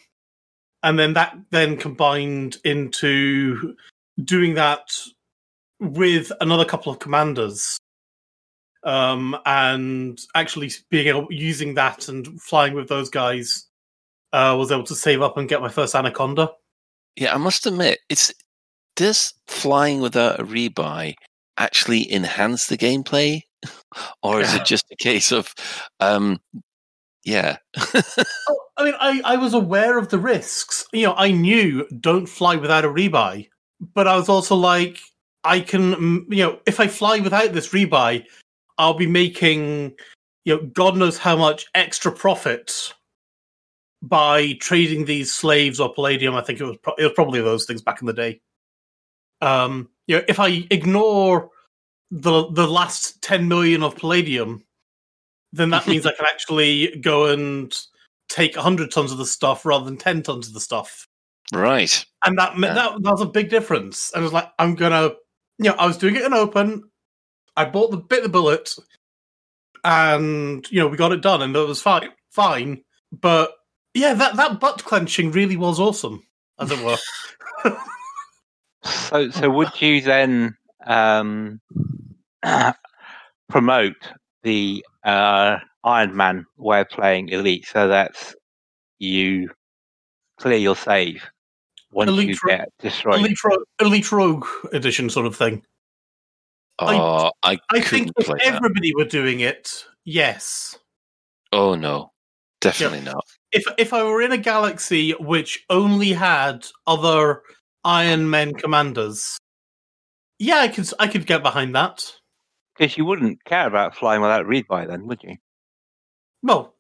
and then that then combined into doing that with another couple of commanders um and actually being able using that and flying with those guys uh was able to save up and get my first anaconda. Yeah, I must admit, it's does flying without a rebuy actually enhance the gameplay, or is it just a case of, um, yeah, Oh, I mean, I, I was aware of the risks. You know, I knew don't fly without a rebuy, but I was also like, I can, you know, if I fly without this rebuy, I'll be making, you know, God knows how much extra profit by trading these slaves or palladium. I think it was pro- it was probably those things back in the day. Um, you know, if I ignore the the last ten million of palladium, then that means I can actually go and take 100 tons of the stuff rather than 10 tons of the stuff. right. And that, Yeah. that, that was a big difference. And I was like, I'm going to, you know, I was doing it in open. I bought the bit the bullet and, you know, we got it done and it was fine. Fine. But yeah, that, that butt clenching really was awesome, as it were. So, so would you then um, promote the uh, Iron Man way of playing Elite? So that's you clear your save once you Elite Ro- get destroyed. Elite, Ro- Elite Rogue edition sort of thing. I- Oh, I, I couldn't think if play that. everybody were doing it, yes. Oh no, definitely not. if if I were in a galaxy which only had other Iron Men commanders, yeah, I could I could get behind that. Because you wouldn't care about flying without read by then, would you? Well,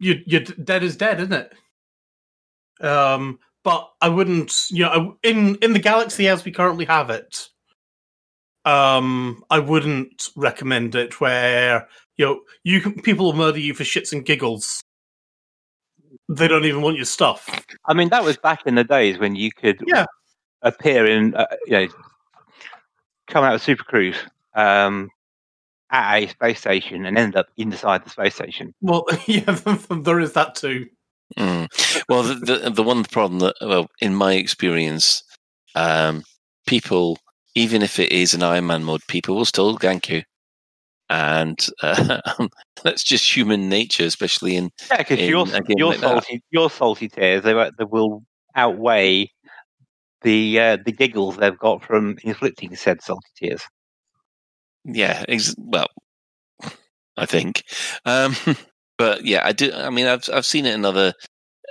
you you're dead is dead, isn't it? Um, but I wouldn't, you know, in in the galaxy as we currently have it, um, I wouldn't recommend it. Where you know you can, people will murder you for shits and giggles. They don't even want your stuff. I mean, that was back in the days when you could Yeah. appear in, uh, you know, come out of Super Cruise um, at a space station and end up inside the space station. Well, yeah, there is that too. Mm. Well, the, the the one problem that, well, in my experience, um, people, even if it is an Iron Man mode, people will still gank you, and uh, that's just human nature, especially in Yeah, because your your like that. salty your salty tears they, will- they will outweigh the uh, the giggles they've got from inflicting said salty tears. Yeah, ex- well, I think, um, but yeah, I do. I mean, I've I've seen it in other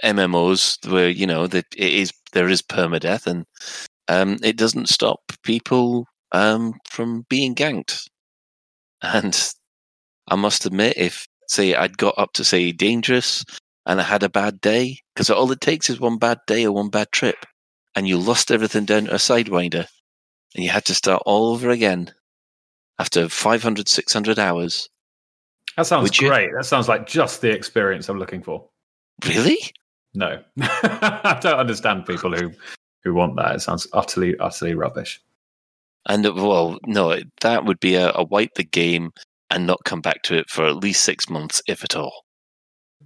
MMOs where you know that it is there is permadeath, and um, it doesn't stop people um, from being ganked. And I must admit, if say I'd got up to say dangerous and I had a bad day, because all it takes is one bad day or one bad trip, and you lost everything down to a sidewinder, and you had to start all over again after 500, 600 hours. That sounds Would you- great. That sounds like just the experience I'm looking for. Really? No, I don't understand people who who want that. It sounds utterly utterly rubbish. And well, no, that would be a, a wipe the game and not come back to it for at least six months, if at all.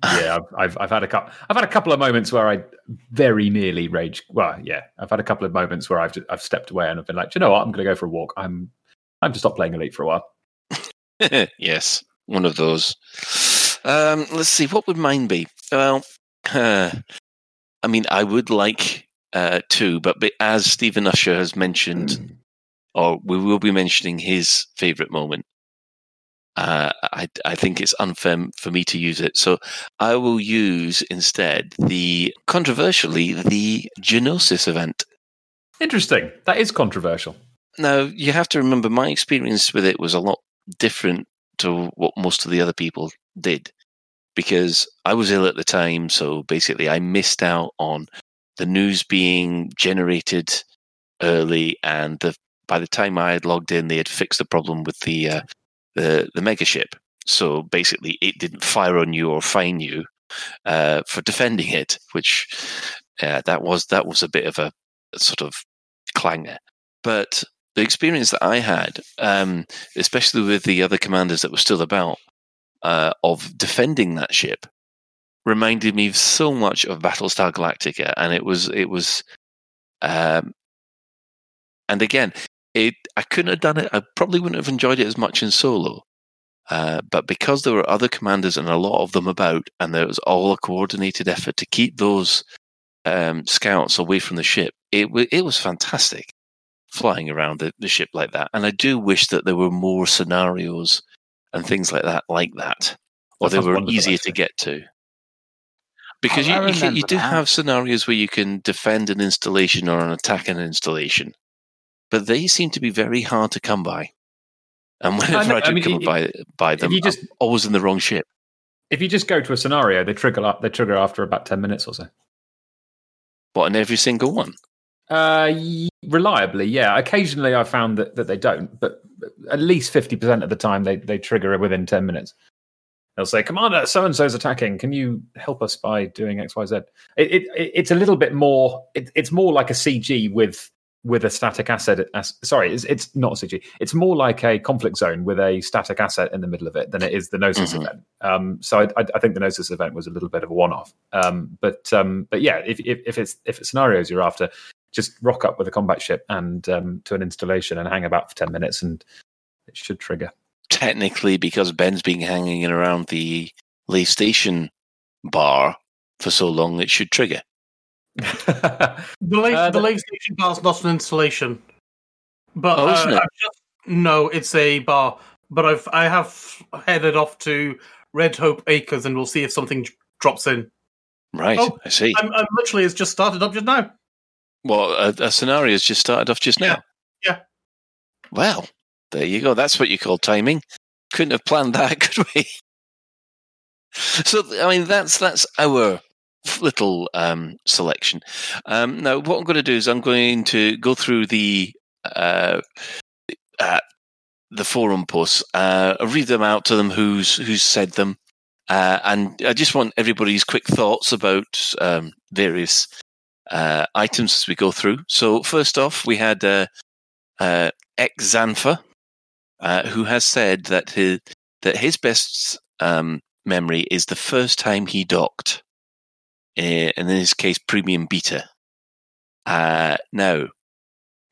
yeah, I've, I've I've had a couple. I've had a couple of moments where I very nearly rage. Well, yeah, I've had a couple of moments where I've just, I've stepped away and I've been like, "Do you know what? I'm going to go for a walk. I'm I'm to stop playing Elite for a while. yes, one of those. Um, let's see, what would mine be? Well, uh, I mean, I would like uh, two, but as Stephen Usher has mentioned, or we will be mentioning his favourite moment, uh, I, I think it's unfair for me to use it. So I will use instead the, controversially, the Gnosis event. Interesting. That is controversial. Now, you have to remember my experience with it was a lot different to what most of the other people did because I was ill at the time. So basically, I missed out on the news being generated early, and the, by the time I had logged in, they had fixed the problem with the uh, the the mega ship. So basically, it didn't fire on you or fine you uh, for defending it, which that was that was a bit of a sort of clangor. But the experience that I had, um, especially with the other commanders that were still about, uh, of defending that ship, reminded me so much of Battlestar Galactica, and it was it was, um, and again, it I couldn't have done it. I probably wouldn't have enjoyed it as much in solo. Uh, but because there were other commanders and a lot of them about, and there was all a coordinated effort to keep those um, scouts away from the ship, it wa it was fantastic flying around the, the ship like that. And I do wish that there were more scenarios and things like that, like that, or That they were easier to get to. Because I you, you, can, you do have scenarios where you can defend an installation or an attack an installation, but they seem to be very hard to come by. And whenever know, I, I do mean, come if- by, by them, you just- I'm always in the wrong ship. If you just go to a scenario, they trigger up. They trigger after about ten minutes or so. What, in every single one? Uh, reliably, yeah. Occasionally, I found that, that they don't, but at least fifty percent of the time, they they trigger within ten minutes. They'll say, "Commander, so and so's attacking. Can you help us by doing X, Y, Z?" It, it it's a little bit more. It, it's more like a CG with with a static asset. As, sorry, it's, it's not a CG. It's more like a conflict zone with a static asset in the middle of it than it is the Gnosis Mhm. event. Um, so I, I, I think the Gnosis event was a little bit of a one-off. Um, but um, but yeah, if, if if it's if it's scenarios you're after, just rock up with a combat ship and um, to an installation and hang about for ten minutes, and it should trigger. Technically, because Ben's been hanging around the Lave Station bar for so long, it should trigger. The lake, Uh, the the- Lave Station bar is not an installation, but Oh, uh, isn't it? I've just, no, it's a bar. But I've I have headed off to Red Hope Acres, and we'll see if something drops in. Right, Oh, I see. I'm, I'm literally it's just started up just now. Well, a, a scenario has just started off just now. Yeah. Well, there you go. That's what you call timing. Couldn't have planned that, could we? So, I mean, that's that's our little um, selection. Um, now, what I'm going to do is I'm going to go through the uh, uh, the forum posts. Uh, read them out to them who's who's said them, uh, and I just want everybody's quick thoughts about um, various uh, items as we go through. So first off, we had uh, uh, Xanfa, uh, who has said that his that his best um, memory is the first time he docked, uh, and in this case, premium beta. Uh, now,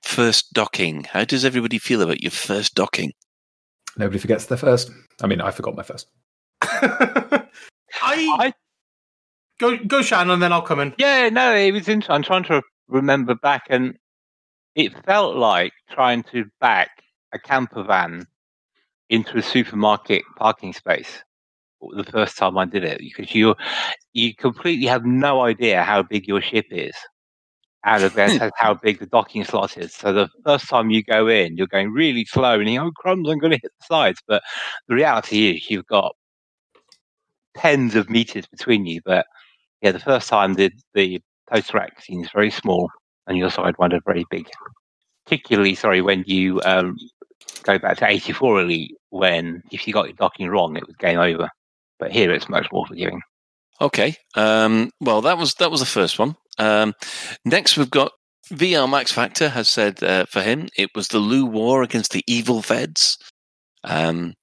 first docking. How does everybody feel about your first docking? Nobody forgets their first. I mean, I forgot my first. I, I- go go Shannon, and then I'll come in. Yeah, no, it was interesting. I'm trying to remember back, and it felt like trying to back a camper van into a supermarket parking space the first time I did it because you you completely have no idea how big your ship is. Out of how big the docking slot is. So the first time you go in, you're going really slow, and you oh crumbs, I'm going to hit the sides. But the reality is, you've got tens of meters between you. But yeah, the first time the the post rack scene is very small, and your side one are very big. Particularly, sorry, when you um, go back to 84 Elite, when if you got your docking wrong, it was game over. But here it's much more forgiving. Okay. Um, well, that was that was the first one. Um, next, we've got VR Max Factor has said uh, for him it was the Lugh War against the evil Feds. Um,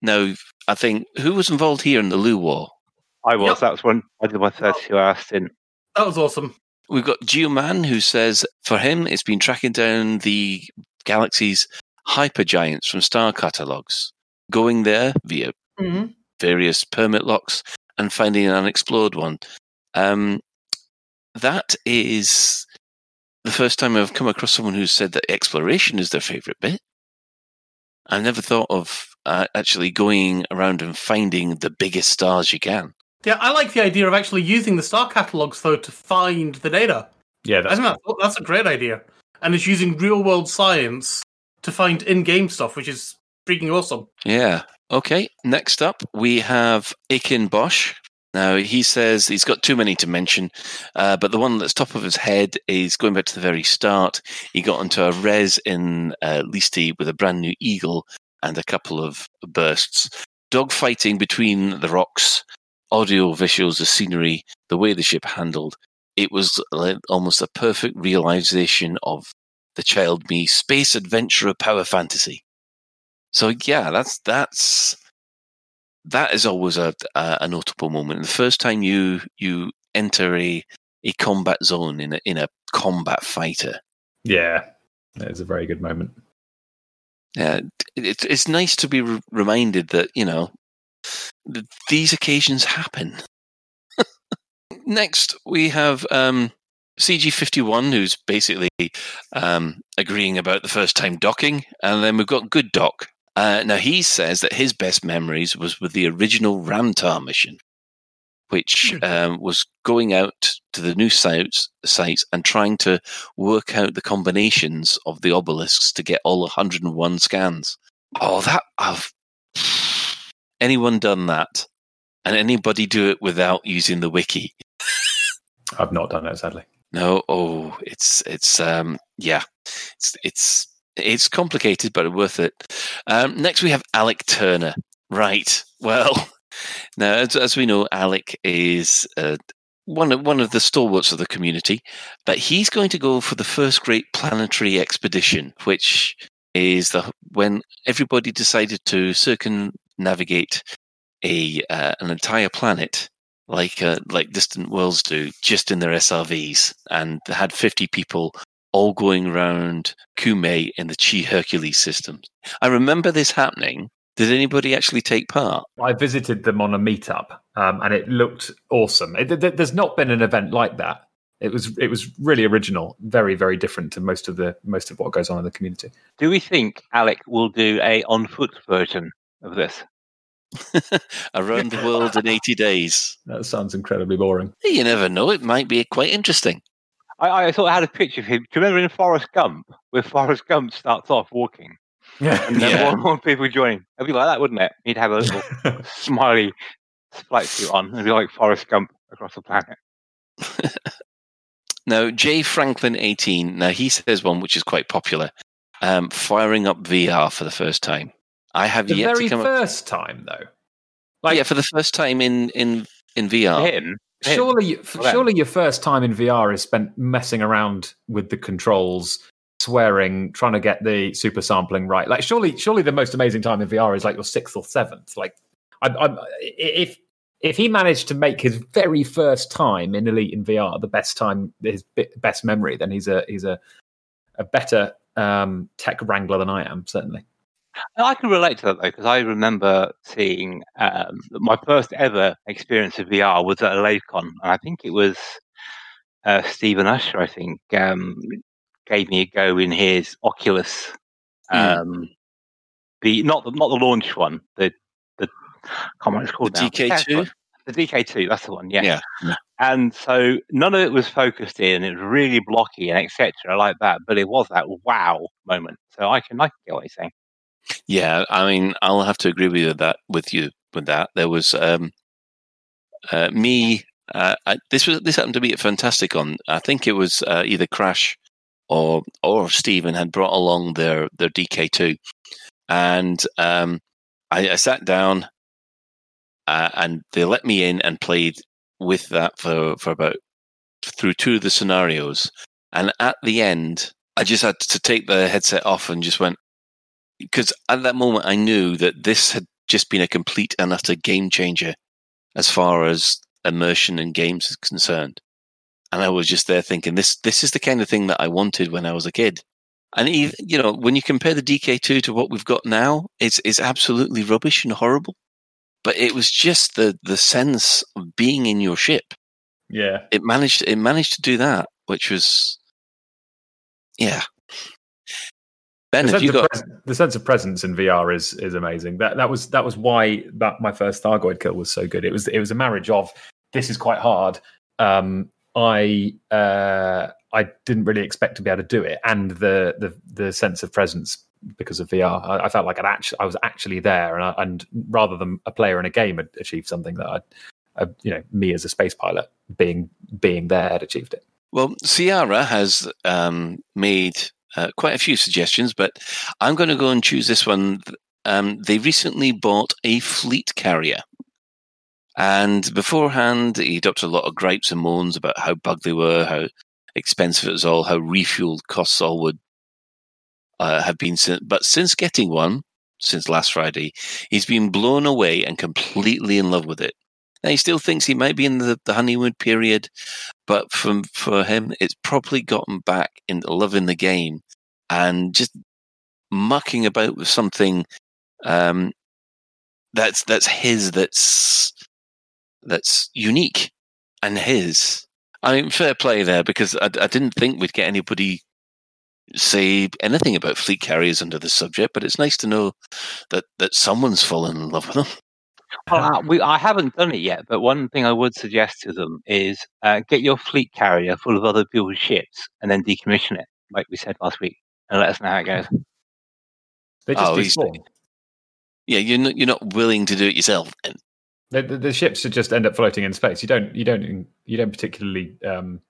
now, I think who was involved here in the Lugh War? I was. Yep. That was when I did my 32 hour stint. That was awesome. We've got Geoman who says for him it's been tracking down the galaxy's hypergiants from star catalogs, going there via hmm various permit locks and finding an unexplored one. Um, that is the first time I've come across someone who's said that exploration is their favorite bit. I never thought of uh, actually going around and finding the biggest stars you can. Yeah, I like the idea of actually using the star catalogs though to find the data. Yeah, I that's think that, that's a great idea, and it's using real world science to find in game stuff, which is freaking awesome. Yeah. Okay. Next up, we have Ikin Bosch. Now, he says he's got too many to mention, uh, but the one that's top of his head is going back to the very start. He got onto a res in uh, Leesti with a brand new eagle and a couple of bursts. Dogfighting between the rocks, audio visuals, the scenery, the way the ship handled. It was like almost a perfect realization of the child me space adventurer power fantasy. So yeah, that's that's that is always a a, a notable moment. The first time you you enter a a combat zone in a in a combat fighter. yeah, it's a very good moment. Yeah, it, it's nice to be re- reminded that you know th- these occasions happen. Next, we have um, CG51, who's basically um, agreeing about the first time docking, and then we've got Good Doc. Uh, now he says that his best memories was with the original Ram Tah mission, which um, was going out to the new sites, sites and trying to work out the combinations of the obelisks to get all 101 scans. Oh, that I've anyone done that, and anybody do it without using the wiki? I've not done that, sadly. No, oh, it's it's um yeah, it's it's it's complicated but worth it. Um, next we have Alec Turner. Right. Well, now as, as we know, Alec is uh, one of one of the stalwarts of the community, but he's going to go for the first great planetary expedition, which is the when everybody decided to circumnavigate a uh, an entire planet like uh, like distant worlds do, just in their SRVs, and they had fifty people all going around Kume in the Chi Herculis systems. I remember this happening. Did anybody actually take part? I visited them on a meetup, um, and it looked awesome. It, th- th- there's not been an event like that. It was it was really original, very very different to most of the most of what goes on in the community. Do we think Alec will do a on foot version of this? Around the world in 80 days. That sounds incredibly boring. You never know. It might be quite interesting. I, I thought I had a picture of him. Do you remember in Forrest Gump, where Forrest Gump starts off walking Yeah, and then Yeah. more, more people join? It'd be like that, wouldn't it? He'd have a little smiley flight suit on. It'd be like Forrest Gump across the planet. Now, Jay Franklin 18, now he says one which is quite popular. um, firing up VR for the first time. I have The yet very to come. up, first time, though. Like yeah, for the first time in in in VR. Him, him. surely, surely your first time in VR is spent messing around with the controls, swearing, trying to get the super sampling right. Like, surely, surely the most amazing time in VR is like your sixth or seventh. Like, I, I, if if he managed to make his very first time in Elite in VR the best time, his best memory, then he's a he's a a better um, tech wrangler than I am. Certainly. I can relate to that though, because I remember seeing um, my first ever experience of VR was at a LaveCon, and I think it was uh, Stephen Usher. I think um, gave me a go in his Oculus, um, the not the not the launch one, the the I can't remember it's called The now. DK2? The DK2, that's the one. Yeah. Yeah, yeah. And so none of it was focused in. It was really blocky and etc. like that. But it was that wow moment. So I can I can get what you're saying. Yeah, I mean, I'll have to agree with you that with you with that. There was um, uh, me. Uh, I, this was this happened to be at Fantastic on. I think it was uh, either Crash or or Stephen had brought along their their DK two, and um, I, I sat down, uh, and they let me in and played with that for for about through two of the scenarios, and at the end, I just had to take the headset off and just went because at that moment I knew that this had just been a complete and utter game changer as far as immersion in games is concerned. And I was just there thinking, this this is the kind of thing that I wanted when I was a kid. And even, mm-hmm. you know, when you compare the DK2 to what we've got now, it's it's absolutely rubbish and horrible. But it was just the the sense of being in your ship. Yeah. It managed it managed to do that, which was yeah. Ben, the sense, got pres- the sense of presence in VR is is amazing. That that was that was why that my first Thargoid kill was so good. It was it was a marriage of this is quite hard. Um, I uh, I didn't really expect to be able to do it, and the the the sense of presence because of VR. I, I felt like I'd actually I was actually there, and I, and rather than a player in a game had achieved something that I, uh, you know, me as a space pilot being being there had achieved it. Well, Ciara has um, made uh, quite a few suggestions, but I'm going to go and choose this one. Um, they recently bought a fleet carrier. And beforehand, he dropped a lot of gripes and moans about how bug they were, how expensive it was all, how refueled costs all would uh, have been. But since getting one, since last Friday, he's been blown away and completely in love with it. Now, he still thinks he might be in the, the honeymoon period, but for, for him, it's probably gotten back into loving the game and just mucking about with something um, that's that's his, that's that's unique and his. I mean, fair play there because I, I didn't think we'd get anybody say anything about fleet carriers under this subject, but it's nice to know that that someone's fallen in love with them. Well, I, we, I haven't done it yet, but one thing I would suggest to them is uh, get your fleet carrier full of other people's ships and then decommission it, like we said last week, and let us know how it goes. They just Oh, he's- despawn. Yeah, you're not, you're not willing to do it yourself. Then. The, the, the ships should just end up floating in space. You don't you don't you don't particularly um,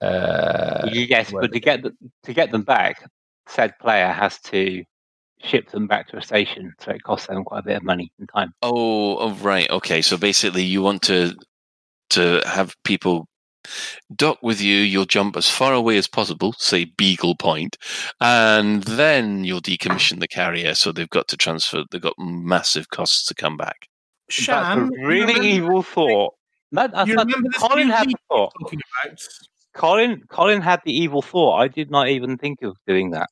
uh, yes, well, but to get the, to get them back, said player has to ship them back to a station, so it costs them quite a bit of money and time. Oh, oh, right. Okay. So basically, you want to to have people dock with you. You'll jump as far away as possible, say Beagle Point, and then you'll decommission the carrier. So they've got to transfer. They've got massive costs to come back. Shan, That's a really remember- evil thought. No, that's You not- remember this Colin had the thought. talking about? Colin, Colin had the evil thought. I did not even think of doing that.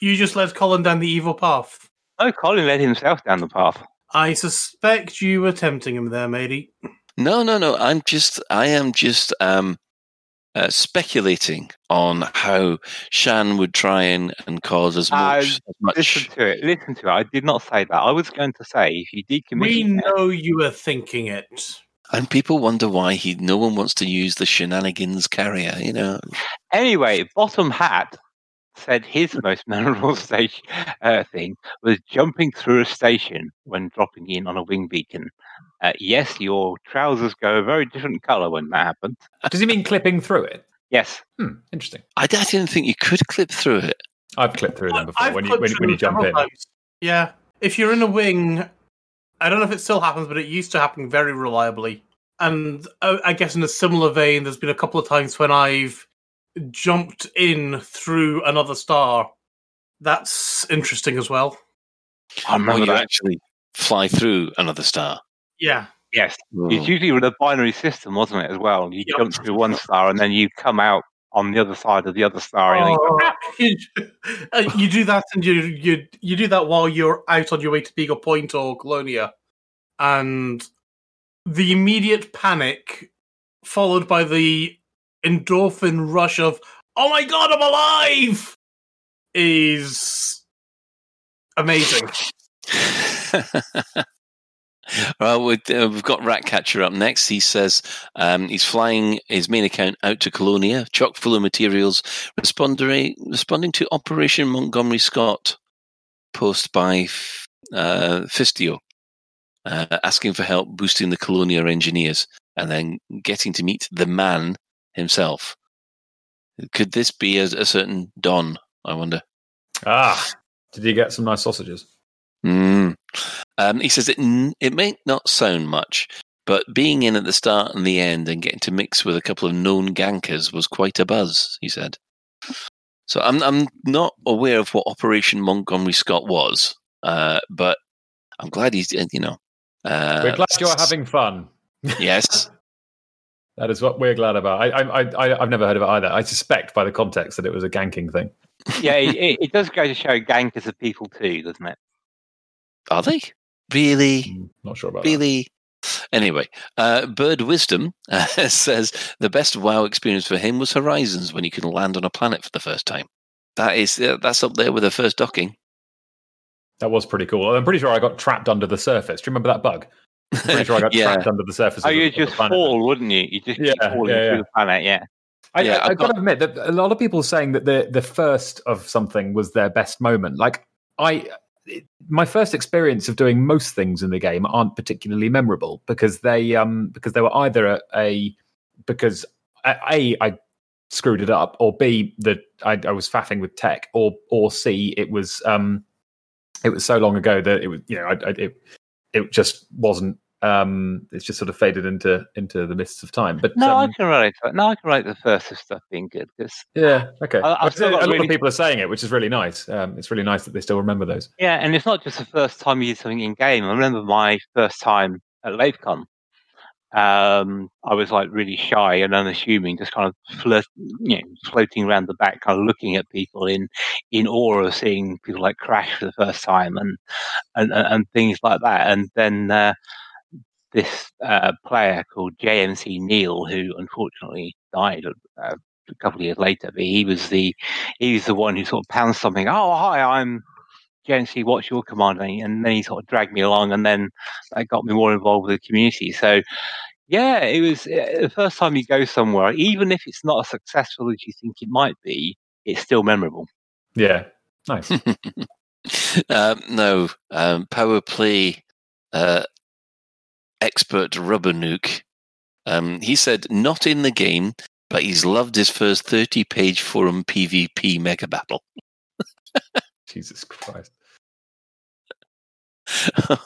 You just led Colin down the evil path. No, Colin led himself down the path. I suspect you were tempting him there, matey. No, no, no. I'm just. I am just um, uh, speculating on how Shan would try and, and cause as Uh, much. as much Listen to it. Listen to it. I did not say that. I was going to say if you We decommission it, know you were thinking it. and people wonder why he. No one wants to use the shenanigans carrier. You know. Anyway, Bottom Hat said his most memorable station uh, thing was jumping through a station when dropping in on a wing beacon. Uh, yes, your trousers go a very different colour when that happens. does he mean clipping through it? Yes. Hmm, interesting. I, I didn't think you could clip through it. I've clipped through them before I've when you when, when you jump in. times. Yeah, if you're in a wing, I don't know if it still happens, but it used to happen very reliably. And uh, I guess in a similar vein, there's been a couple of times when I've jumped in through another star. That's interesting as well. I Or remember you that. actually fly through another star. Yeah, Yes, Oh. it's usually with a binary system, wasn't it? As well, you Yep. jump through one star and then you come out on the other side of the other star. and you Oh, you, uh, you do that, and you you you do that while you're out on your way to Beagle Point or Colonia, and the immediate panic followed by the endorphin rush of "Oh my god, I'm alive!" is amazing. well, we uh, we've got Ratcatcher up next. He says um, he's flying his main account out to Colonia, chock full of materials, responding responding to Operation Montgomery Scott post by uh, Fistio, uh, asking for help boosting the Colonia engineers, and then getting to meet the man himself. Could this be a, a certain Don? I wonder. Ah, did you get some nice sausages? Mm. Um, he says it it may not sound much, but being in at the start and the end and getting to mix with a couple of known gankers was quite a buzz. He said. So I'm I'm not aware of what Operation Montgomery Scott was, uh, but I'm glad he's uh, you know. Uh, we're glad you're having fun. yes. That is what we're glad about. I, I, I, I've never heard of it either. I suspect by the context that it was a ganking thing. yeah, it, it, it does go to show gankers are people too, doesn't it? Are they really? Mm, Not sure about that. Really? Anyway, uh, Bird Wisdom uh, says the best WoW experience for him was Horizons when he could land on a planet for the first time. That is uh, that's up there with the first docking. That was pretty cool. I'm pretty sure I got trapped under the surface. Do you remember that bug? I'm pretty sure I got Yeah. trapped under the surface. Oh, you just fall, wouldn't you? You just keep Yeah, falling yeah, through the planet. Yeah. I, Yeah, I, I've I've got got- to admit that a lot of people saying that the the first of something was their best moment. Like I, it- my first experience of doing most things in the game aren't particularly memorable because they um because they were either a, a because a I screwed it up or b that I, I was faffing with tech or or c it was um it was so long ago that it was you know I, I, it it just wasn't um it's just sort of faded into into the mists of time but No, um, I can relate to that. No, I can relate to the first of stuff being good because yeah, okay. I- I've still a got lot of people are saying it, which is really nice. Um, it's really nice that they still remember those. yeah, and it's not just the first time you did something in game. I remember my first time at LaveCon. Um, I was like really shy and unassuming, just kind of flirt, you know, floating around the back, kind of looking at people in in awe of seeing people like crash for the first time and and and, things like that. And then uh, this uh, player called JMC Neil, who unfortunately died uh, a couple of years later, but he was the he was the one who sort of pounced something. Oh, hi, I'm JMC. What's your command? And and then he sort of dragged me along, and then that got me more involved with the community. So. Yeah, it was uh, the first time you go somewhere, even if it's not as successful as you think it might be, it's still memorable. Yeah, nice. um, no, um, power play uh, expert Rubber Nuke. Um, he said not in the game, but he's loved his first thirty-page forum PvP mega battle. Jesus Christ.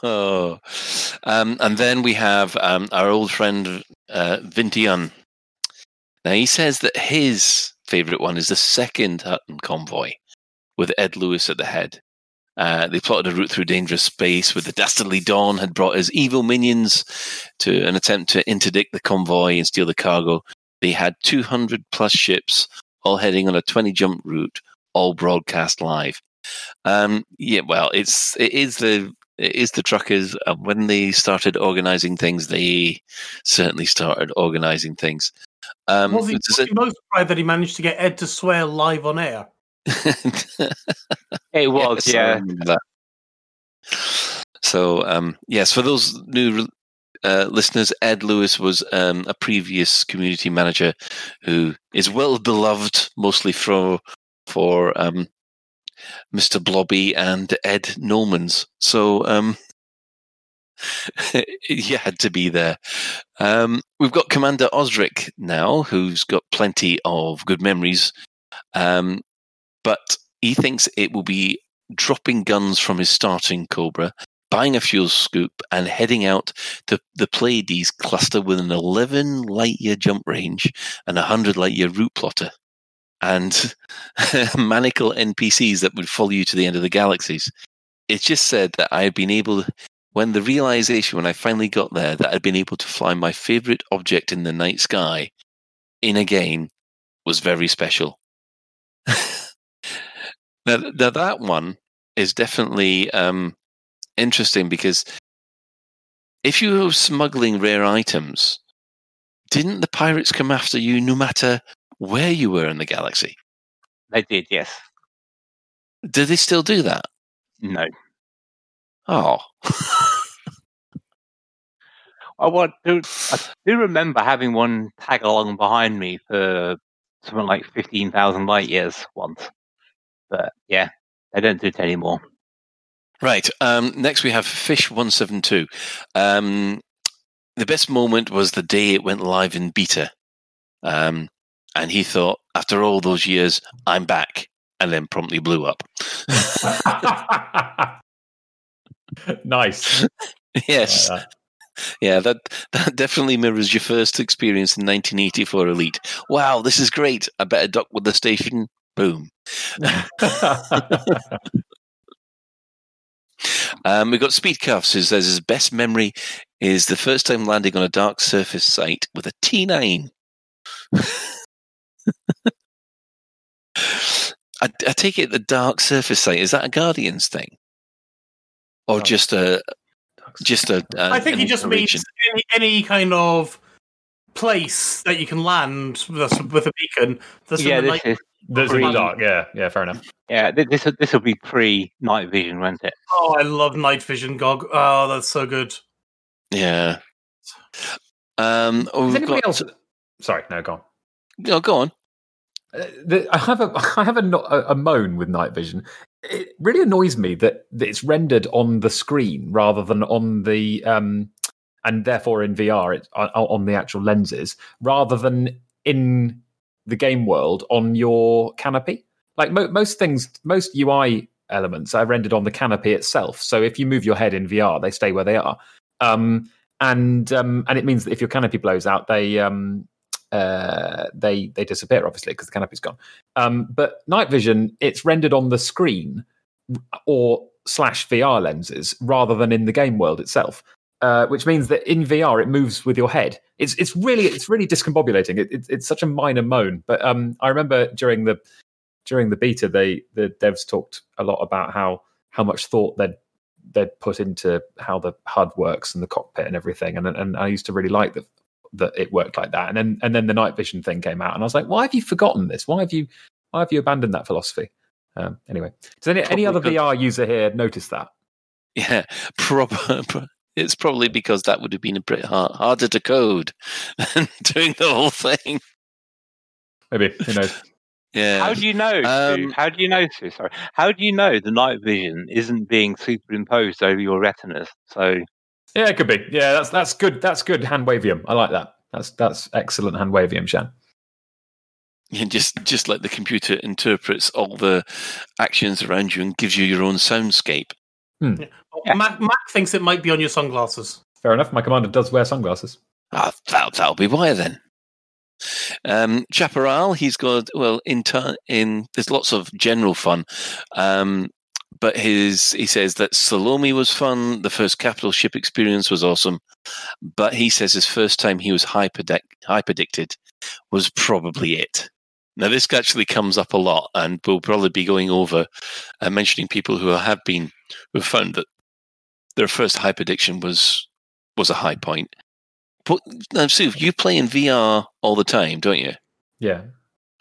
Oh. um, and then we have um, our old friend uh, Vintian. Now he says that his favorite one is the second Hutton convoy, with Ed Lewis at the head. Uh, they plotted a route through dangerous space where the dastardly Dawn had brought his evil minions to an attempt to interdict the convoy and steal the cargo. They had 200 plus ships, all heading on a 20 jump route, all broadcast live. Um, yeah, well, it's it is the is the truckers. Uh, when they started organizing things, they certainly started organizing things. Um, was he, was it- he most surprised that he managed to get Ed to swear live on air? It was, Yes, I yeah. remember that. So, um, yes, for those new uh, listeners, Ed Lewis was um, a previous community manager who is well beloved, mostly for for um, Mr. Blobby and Ed Normans. So, um, he had to be there. Um, we've got Commander Osric now, who's got plenty of good memories. Um, but he thinks it will be dropping guns from his starting Cobra, buying a fuel scoop, and heading out to the Pleiades cluster with an 11 light year jump range and a 100 light year route plotter. And maniacal NPCs that would follow you to the end of the galaxies. It just said that I had been able, when the realization, when I finally got there, that I'd been able to fly my favorite object in the night sky in a game was very special. now, now, that one is definitely um, interesting because if you were smuggling rare items, didn't the pirates come after you no matter where you were in the galaxy? They did, yes. Do they still do that? No. Oh. I want to. I do remember having one tag along behind me for something like fifteen thousand light years once, but yeah, they don't do it anymore. Right. Um, next, we have Fish One Seven Two. Um, the best moment was the day it went live in beta, um, and he thought, after all those years, I'm back, and then promptly blew up. nice. yes. That. Yeah, that that definitely mirrors your first experience in 1984 Elite. Wow, this is great. I better dock with the station. Boom. Um, we've got Speed Cuffs, who says his best memory is the first time landing on a dark surface site with a T9. I, I take it the dark surface site is that a Guardians thing, or Dark- just a just a? a I think an he just region? means any, any kind of place that you can land with a, with a beacon. That's yeah, in the this night- is There's a dark. Yeah, yeah, fair enough. yeah. This this will be pre night vision, won't it? Oh, I love night vision gog. Oh, that's so good. Yeah. Um, oh, we've anybody got- else? Sorry, no, go on. No, go on. Uh, I have a I have a, a, moan with night vision. It really annoys me that, that it's rendered on the screen rather than on the um, and therefore in VR it, on, on the actual lenses rather than in the game world on your canopy. Like mo- most things, most UI elements are rendered on the canopy itself. So if you move your head in VR, they stay where they are. Um, and um, and it means that if your canopy blows out, they um, uh, they they disappear obviously because the canopy's gone. Um, but night vision, it's rendered on the screen or slash VR lenses rather than in the game world itself. Uh, which means that in VR it moves with your head. It's it's really it's really discombobulating. It, it, it's such a minor moan, but um, I remember during the during the beta, they the devs talked a lot about how how much thought they'd they'd put into how the HUD works and the cockpit and everything, and and I used to really like that that it worked like that. And then and then the night vision thing came out, and I was like, why have you forgotten this? Why have you why have you abandoned that philosophy? Um, anyway, does any, any other good. VR user here notice that? Yeah, prob- it's probably because that would have been a bit hard, harder to code than doing the whole thing. Maybe who knows? Yeah. How do you know? Um, how do you know? Sorry. How do you know the night vision isn't being superimposed over your retinas? So Yeah, it could be. Yeah, that's that's good. That's good hand wavium. I like that. That's that's excellent hand wavium, Shan. Yeah, just just like the computer interprets all the actions around you and gives you your own soundscape. Yeah. Mac, Mac thinks it might be on your sunglasses. Fair enough. My commander does wear sunglasses. Ah, that, that'll be why then. Um, Chaparral, he's got well in turn in. There's lots of general fun, um, but his he says that Salome was fun. The first capital ship experience was awesome, but he says his first time he was hyper hyperdicted was probably it. Now this actually comes up a lot, and we'll probably be going over uh, mentioning people who have been who have found that their first hyperdiction was was a high point. But now, Sue, you play in VR all the time, don't you? Yeah.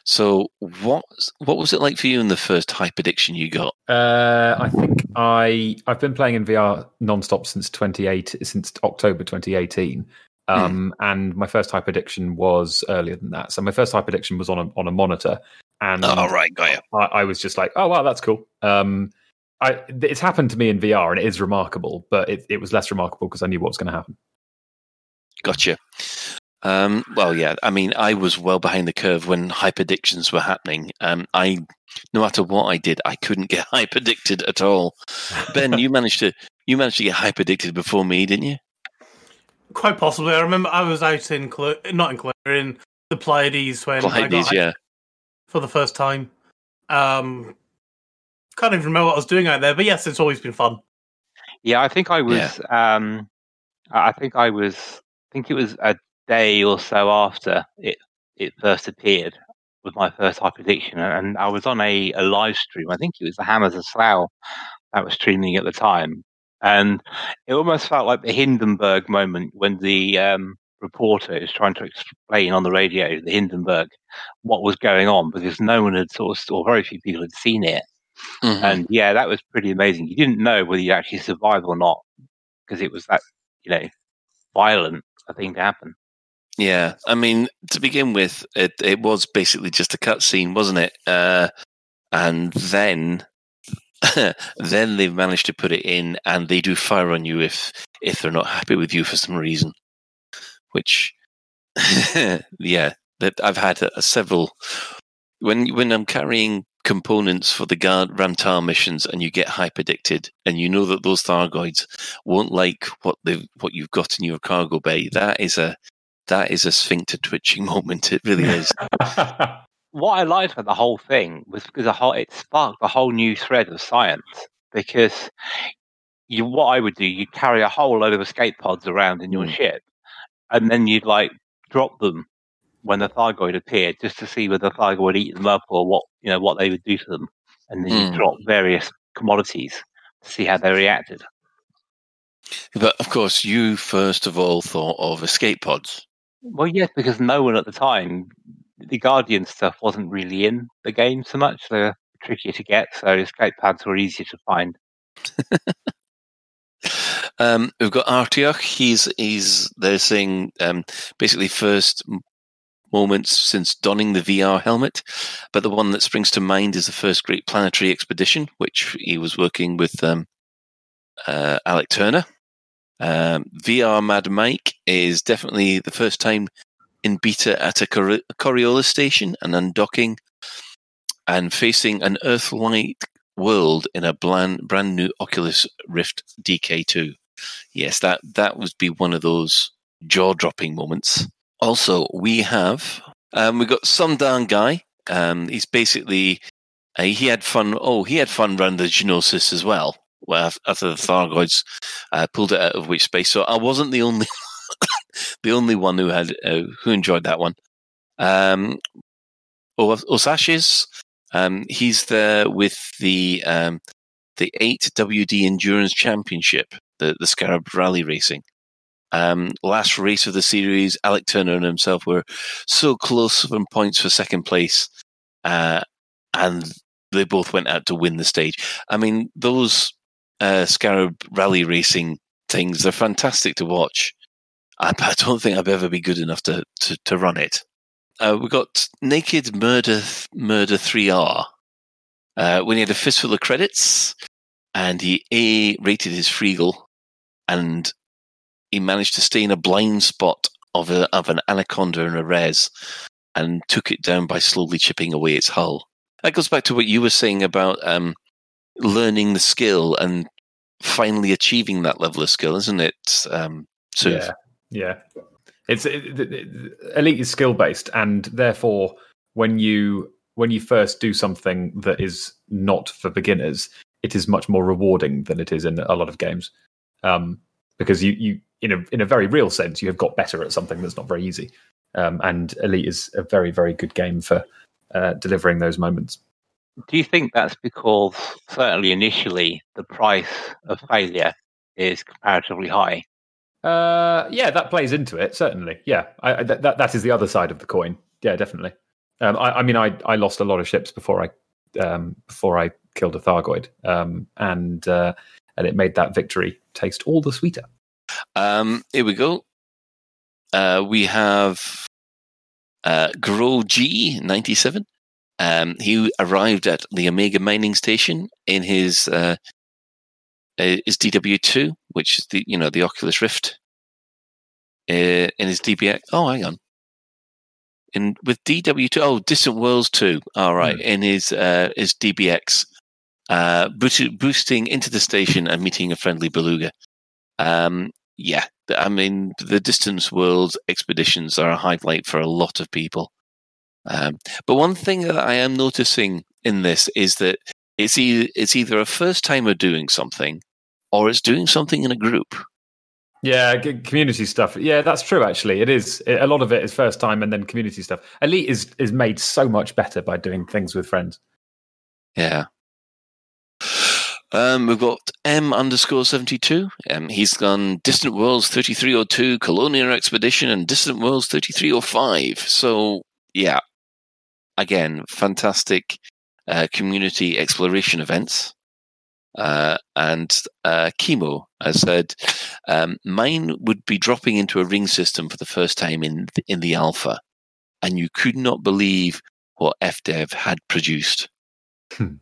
So what what was it like for you in the first hyperdiction you got? Uh, I think I I've been playing in VR nonstop since 28 since October 2018. Um, and my first hyperdiction was earlier than that. So my first hyperdiction was on a on a monitor, and Oh, right, got you. I, I was just like, oh wow, that's cool. Um, I it's happened to me in VR, and it is remarkable, but it, it was less remarkable because I knew what was going to happen. Gotcha. Um, well, yeah. I mean, I was well behind the curve when hyperdictions were happening. Um, I no matter what I did, I couldn't get hyperdicted at all. Ben, you managed to you managed to get hyperdicted before me, didn't you? Quite possibly. I remember I was out in Cl- not in Clear in the Pleiades when I Pleiades, got yeah. for the first time. Um, can't even remember what I was doing out there, but yes, it's always been fun. Yeah, I think I was. Um, I I think I was. I think it was a day or so after it it first appeared with my first hyperdiction, and I was on a, a live stream. I think it was the Hammers of Slough that was streaming at the time, and it almost felt like the Hindenburg moment when the um, reporter is trying to explain on the radio, the Hindenburg, what was going on because no one had sort of, or very few people had seen it. Mhm. And yeah, that was pretty amazing. You didn't know whether you'd actually survive or not because it was that, you know, violent a thing to happen. Yeah, I mean, to begin with, it it was basically just a cutscene, wasn't it? Uh, and then, then they've managed to put it in, and they do fire on you if if they're not happy with you for some reason. Which, yeah, that I've had a, several when when I'm carrying components for the guard Ram Tah missions, and you get hyperdicted, and you know that those Thargoids won't like what they what you've got in your cargo bay. That is a that is a sphincter twitching moment. It really is. What I liked about the whole thing was because the whole, it sparked a whole new thread of science. Because you, what I would do, you'd carry a whole load of escape pods around in your ship, and then you'd like drop them when the Thargoid appeared, just to see whether the Thargoid would eat them up or what you know what they would do to them, and then you Mm. drop various commodities to see how they reacted. but of course, you first of all thought of escape pods. Well, yes, because no one at the time, the Guardian stuff wasn't really in the game so much. They're trickier to get, so escape pads were easier to find. Um, we've got Artiok. He's he's they're saying um, basically first moments since donning the VR helmet, but the one that springs to mind is the first Great Planetary Expedition, which he was working with um, uh, Alec Turner. Um, VR Mad Mike is definitely the first time in beta at a Cor- Coriolis station and undocking and facing an Earth-like world in a brand, brand new Oculus Rift DK2. Yes, that that would be one of those jaw-dropping moments. Also, we have um, we got some guy. Um, he's basically uh, he had fun. Oh, he had fun running the Gnosis as well. Well, after the Thargoids uh, pulled it out of witch space, so I wasn't the only the only one who had uh, who enjoyed that one. Um, Os- Osashes, um, he's there with the um, the eight WD Endurance Championship, the the Scarab Rally Racing. Um, last race of the series, Alec Turner and himself were so close from points for second place, uh, and they both went out to win the stage. I mean, those uh, Scarab Rally Racing things, they're fantastic to watch. I, I don't think I'd ever be good enough to, to, to run it. Uh, we got Naked Murder Murder 3R. Uh, when he had a fistful of credits, and he A rated his Freegal, and he managed to stay in a blind spot of a, of an anaconda and a res, and took it down by slowly chipping away its hull. That goes back to what you were saying about um, learning the skill and finally achieving that level of skill, isn't it? Um, Yeah, yeah. It's it, it, it- elite is skill based, and therefore, when you when you first do something that is not for beginners, it is much more rewarding than it is in a lot of games, um, because you you in a in a very real sense you have got better at something that's not very easy, um, and elite is a very very good game for uh, delivering those moments. Do you think that's because certainly initially the price of failure is comparatively high? Uh, yeah, that plays into it certainly. Yeah, I, I, that that is the other side of the coin. Yeah, definitely. Um, I, I mean, I I lost a lot of ships before I um, before I killed a Thargoid, um, and uh, and it made that victory taste all the sweeter. Um, here we go. Uh, we have uh, Grow G ninety seven. Um, he arrived at the Omega mining station in his uh, uh, his DW two, which is the you know the Oculus Rift. Uh, in his DBX. Oh, hang on. in with DW2. Oh, Distant Worlds 2. All right, in his uh, his DBX, uh, boot- boosting into the station and meeting a friendly beluga. Um, yeah, I mean the Distant Worlds expeditions are a highlight for a lot of people. Um, but one thing that I am noticing in this is that it's either, it's either a first timer doing something, or it's doing something in a group. Yeah, community stuff. Yeah, that's true. Actually, it is. A lot of it is first time, and then community stuff. Elite is is made so much better by doing things with friends. Yeah. Um, we've got M underscore 72. Um, he's gone Distant Worlds 3302, Colonial Expedition, and Distant Worlds 3305. So, yeah. Again, fantastic uh, community exploration events. Uh, and uh, Chemo has said, um, mine would be dropping into a ring system for the first time in the, in the alpha, and you could not believe what FDev had produced. Um,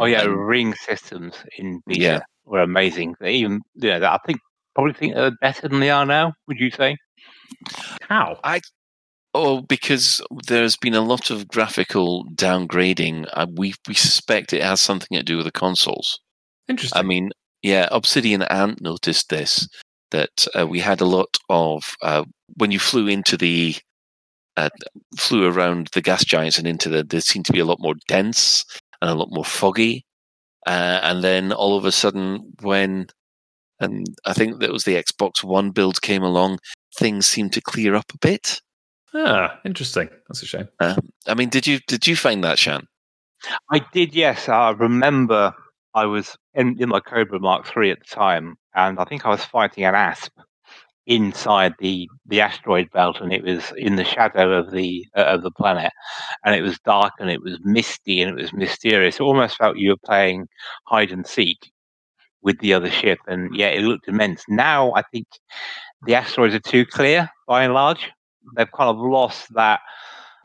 Oh yeah, and- ring systems in beta Yeah. were amazing. They even yeah, I think probably think they're better than they are now. Would you say? How? I oh because there's been a lot of graphical downgrading. Uh, we we suspect it has something to do with the consoles. Interesting. I mean, yeah, Obsidian Ant noticed this that uh, we had a lot of uh, when you flew into the uh, flew around the gas giants and into the there seemed to be a lot more dense and a lot more foggy. Uh, and then all of a sudden, when and I think that was the Xbox One build came along, things seemed to clear up a bit. Ah, interesting. That's a shame. Uh, I mean, did you did you find that, Shan? I did, yes. I remember I was in, in my Cobra Mark III at the time, and I think I was fighting an asp inside the, the asteroid belt, and it was in the shadow of the uh, of the planet, and it was dark and it was misty and it was mysterious. It almost felt you were playing hide and seek with the other ship, and yeah, it looked immense. Now I think the asteroids are too clear by and large. They've kind of lost that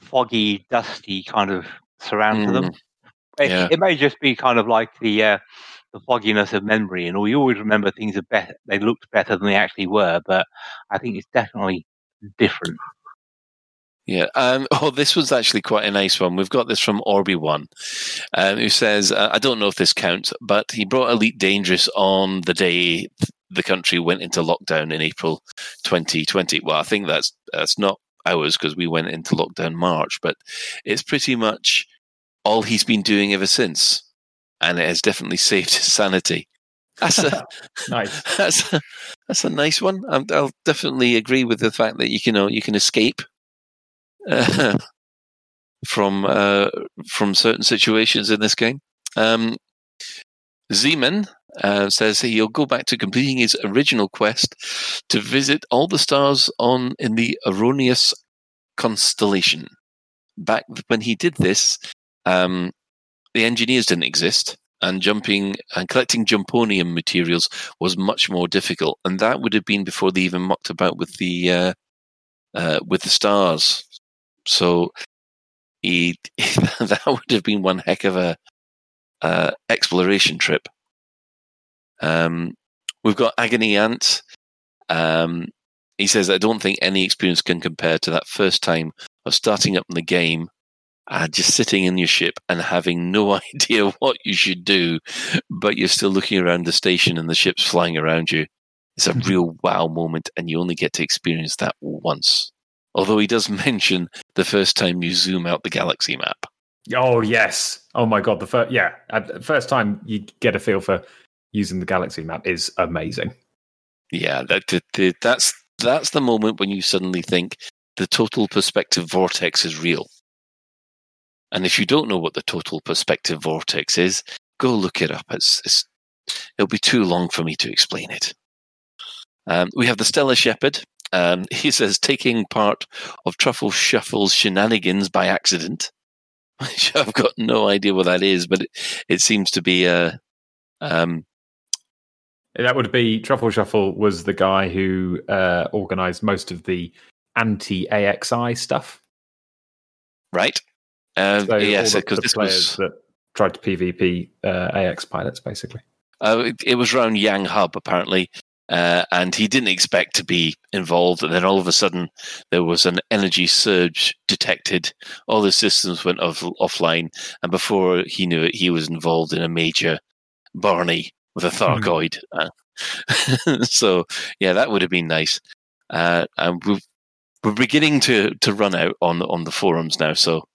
foggy, dusty kind of surround to them. It, yeah. it may just be kind of like the uh, the fogginess of memory, and all you always remember things are better. They looked better than they actually were, but I think it's definitely different. Yeah. Um, oh, this was actually quite a nice one. We've got this from Orby One, um, who says, uh, "I don't know if this counts, but he brought Elite Dangerous on the day the country went into lockdown in April 2020. Well, I think that's that's not ours because we went into lockdown March, but it's pretty much all he's been doing ever since, and it has definitely saved his sanity." That's a nice. that's a, that's a nice one. i I'll definitely agree with the fact that you can know you can escape uh, from uh, from certain situations in this game. Um, Zeman uh, says he'll go back to completing his original quest to visit all the stars on in the Erroneous constellation. Back when he did this, um, the engineers didn't exist, and jumping and collecting jumponium materials was much more difficult. And that would have been before they even mucked about with the uh, uh, with the stars. So he that would have been one heck of a uh, exploration trip. Um, we've got Agony Ant. Um, he says, I don't think any experience can compare to that first time of starting up in the game, uh, just sitting in your ship and having no idea what you should do, but you're still looking around the station and the ship's flying around you. It's a real wow moment, and you only get to experience that once. Although he does mention the first time you zoom out the galaxy map. Oh yes. Oh my god. The first yeah, the first time you get a feel for using the galaxy map is amazing. Yeah, that, that, that- that's that's the moment when you suddenly think the total perspective vortex is real. And if you don't know what the total perspective vortex is, go look it up. It's, it's it'll be too long for me to explain it. Um, we have the Stellar Shepherd. Um, he says taking part of Truffle Shuffle's shenanigans by accident. I've got no idea what that is, but it, it seems to be a um, That would be Truffle Shuffle was the guy who uh, organized most of the anti AXI stuff. right. Uh, So yes, because this was that tried to PvP uh, AX pilots basically. Uh, it, it was around Yang Hub, apparently. Uh, and he didn't expect to be involved. And then all of a sudden, there was an energy surge detected. All the systems went off, offline. And before he knew it, he was involved in a major Barney with a Thargoid. Uh, so, yeah, that would have been nice. Uh, and we've, we're beginning to, to run out on, on the forums now. So,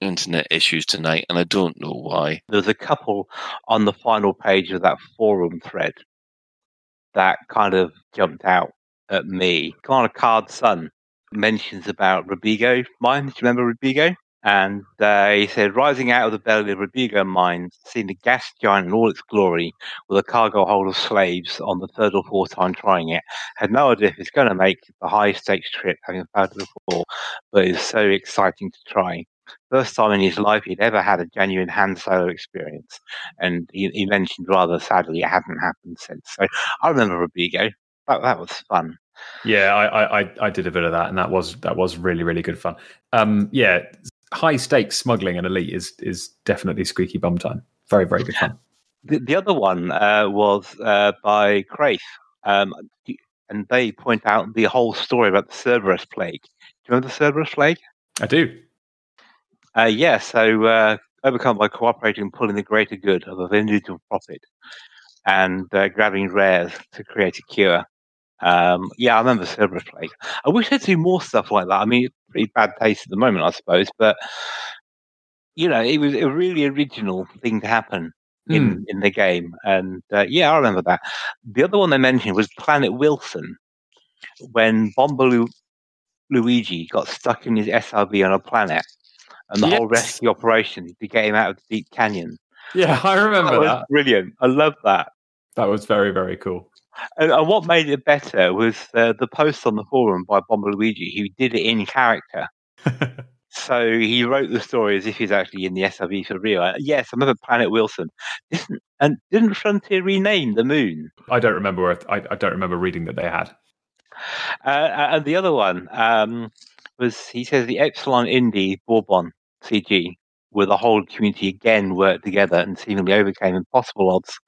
internet issues tonight, and I don't know why. There's a couple on the final page of that forum thread that kind of jumped out at me. Kind of Card Sun mentions about Robigo mines. Do you remember Robigo? And he said, rising out of the belly of Robigo mines, seeing the gas giant in all its glory, with a cargo hold of slaves on the third or fourth time trying it, had no idea if it's going to make the high stakes trip, having failed before, but it's so exciting to try. First time in his life he'd ever had a genuine Han Solo experience, and he, he mentioned rather sadly it hadn't happened since. So I remember Robigo. That, that was fun. Yeah, I, I I did a bit of that, and that was that was really really good fun. Um, yeah, high stakes smuggling and elite is is definitely squeaky bum time. Very very good fun. The, the other one uh, was uh, by Craif, um, and they point out the whole story about the Cerberus plague. Do you remember the Cerberus plague? I do. Uh, yeah, so uh, overcome by cooperating pulling the greater good of individual profit and uh, grabbing rares to create a cure. Um, yeah, I remember Cerberus Plague. I wish they'd do more stuff like that. I mean, it's pretty bad taste at the moment, I suppose, but you know, it was a really original thing to happen in, Mm. in the game. And uh, yeah, I remember that. The other one they mentioned was Planet Wilson, when Bomber Lu- Luigi got stuck in his SRV on a planet, and the whole Yes. rescue operation to get him out of the deep canyon. Yeah, I remember That was that. brilliant. I love that. That was very very cool. And, and what made it better was uh, the post on the forum by Bomber Luigi, who did it in character. so he wrote the story as if he's actually in the SRV for real. Uh, Yes, I remember Planet Wilson. Didn't, and didn't Frontier rename the moon? I don't remember. I, I don't remember reading that they had. Uh, and the other one um, was he says the Epsilon Indi Bourbon CG, where the whole community again worked together and seemingly overcame impossible odds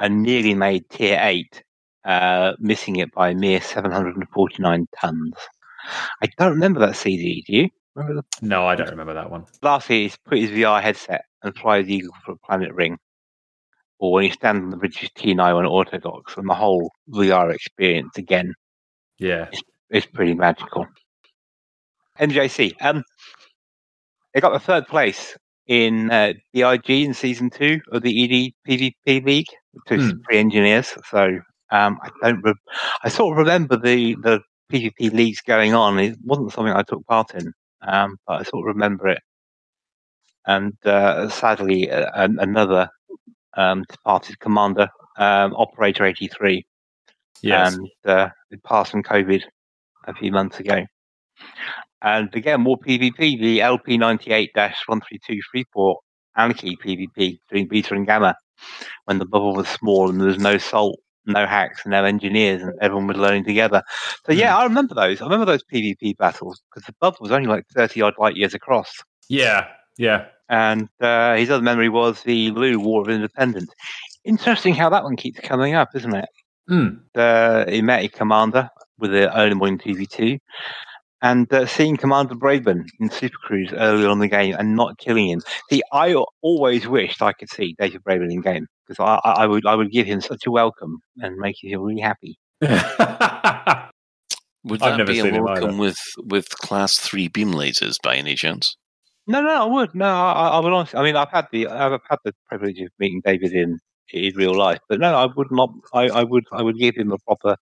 and nearly made Tier 8, uh, missing it by a mere 749 tons. I don't remember that CG, do you? Remember the No, I don't remember that one. Lastly, he's put his VR headset and fly the Eagle for a planet ring. Or when he stands on the British T9 on autodocs and the whole VR experience again Yeah. it's pretty magical. MJC, um, they got the third place in uh, DIG in season two of the ED PvP League, which is Hmm. three engineers. So um, I don't, re- I sort of remember the the PvP leagues going on. It wasn't something I took part in, um, but I sort of remember it. And uh, sadly, uh, another um, departed commander, um, Operator eighty three, Yes. and uh, it passed from COVID a few months ago. And again, more PvP, the LP98-13234 Anarchy PvP doing beta and gamma when the bubble was small and there was no salt, no hacks, and no engineers, and everyone was learning together. So yeah, I remember those. I remember those PvP battles because the bubble was only like 30 odd light years across. yeah. Yeah. And uh, his other memory was the Lugh War of Independence. Interesting how that one keeps coming up, isn't it? Mm. uh, he met a commander with the early morning TV2, and uh, seeing Commander Braben in Super Cruise early on in the game and not killing him. See, I always wished I could see David Braben in game because I, I I would I would give him such a welcome and make him feel really happy. Would I've that never be seen a welcome with with class three beam lasers by any chance? No, no, I would. No, I, I I would honestly. I mean, I've had the I've had the privilege of meeting David in in real life, but no, I would not. I, I would I would give him a proper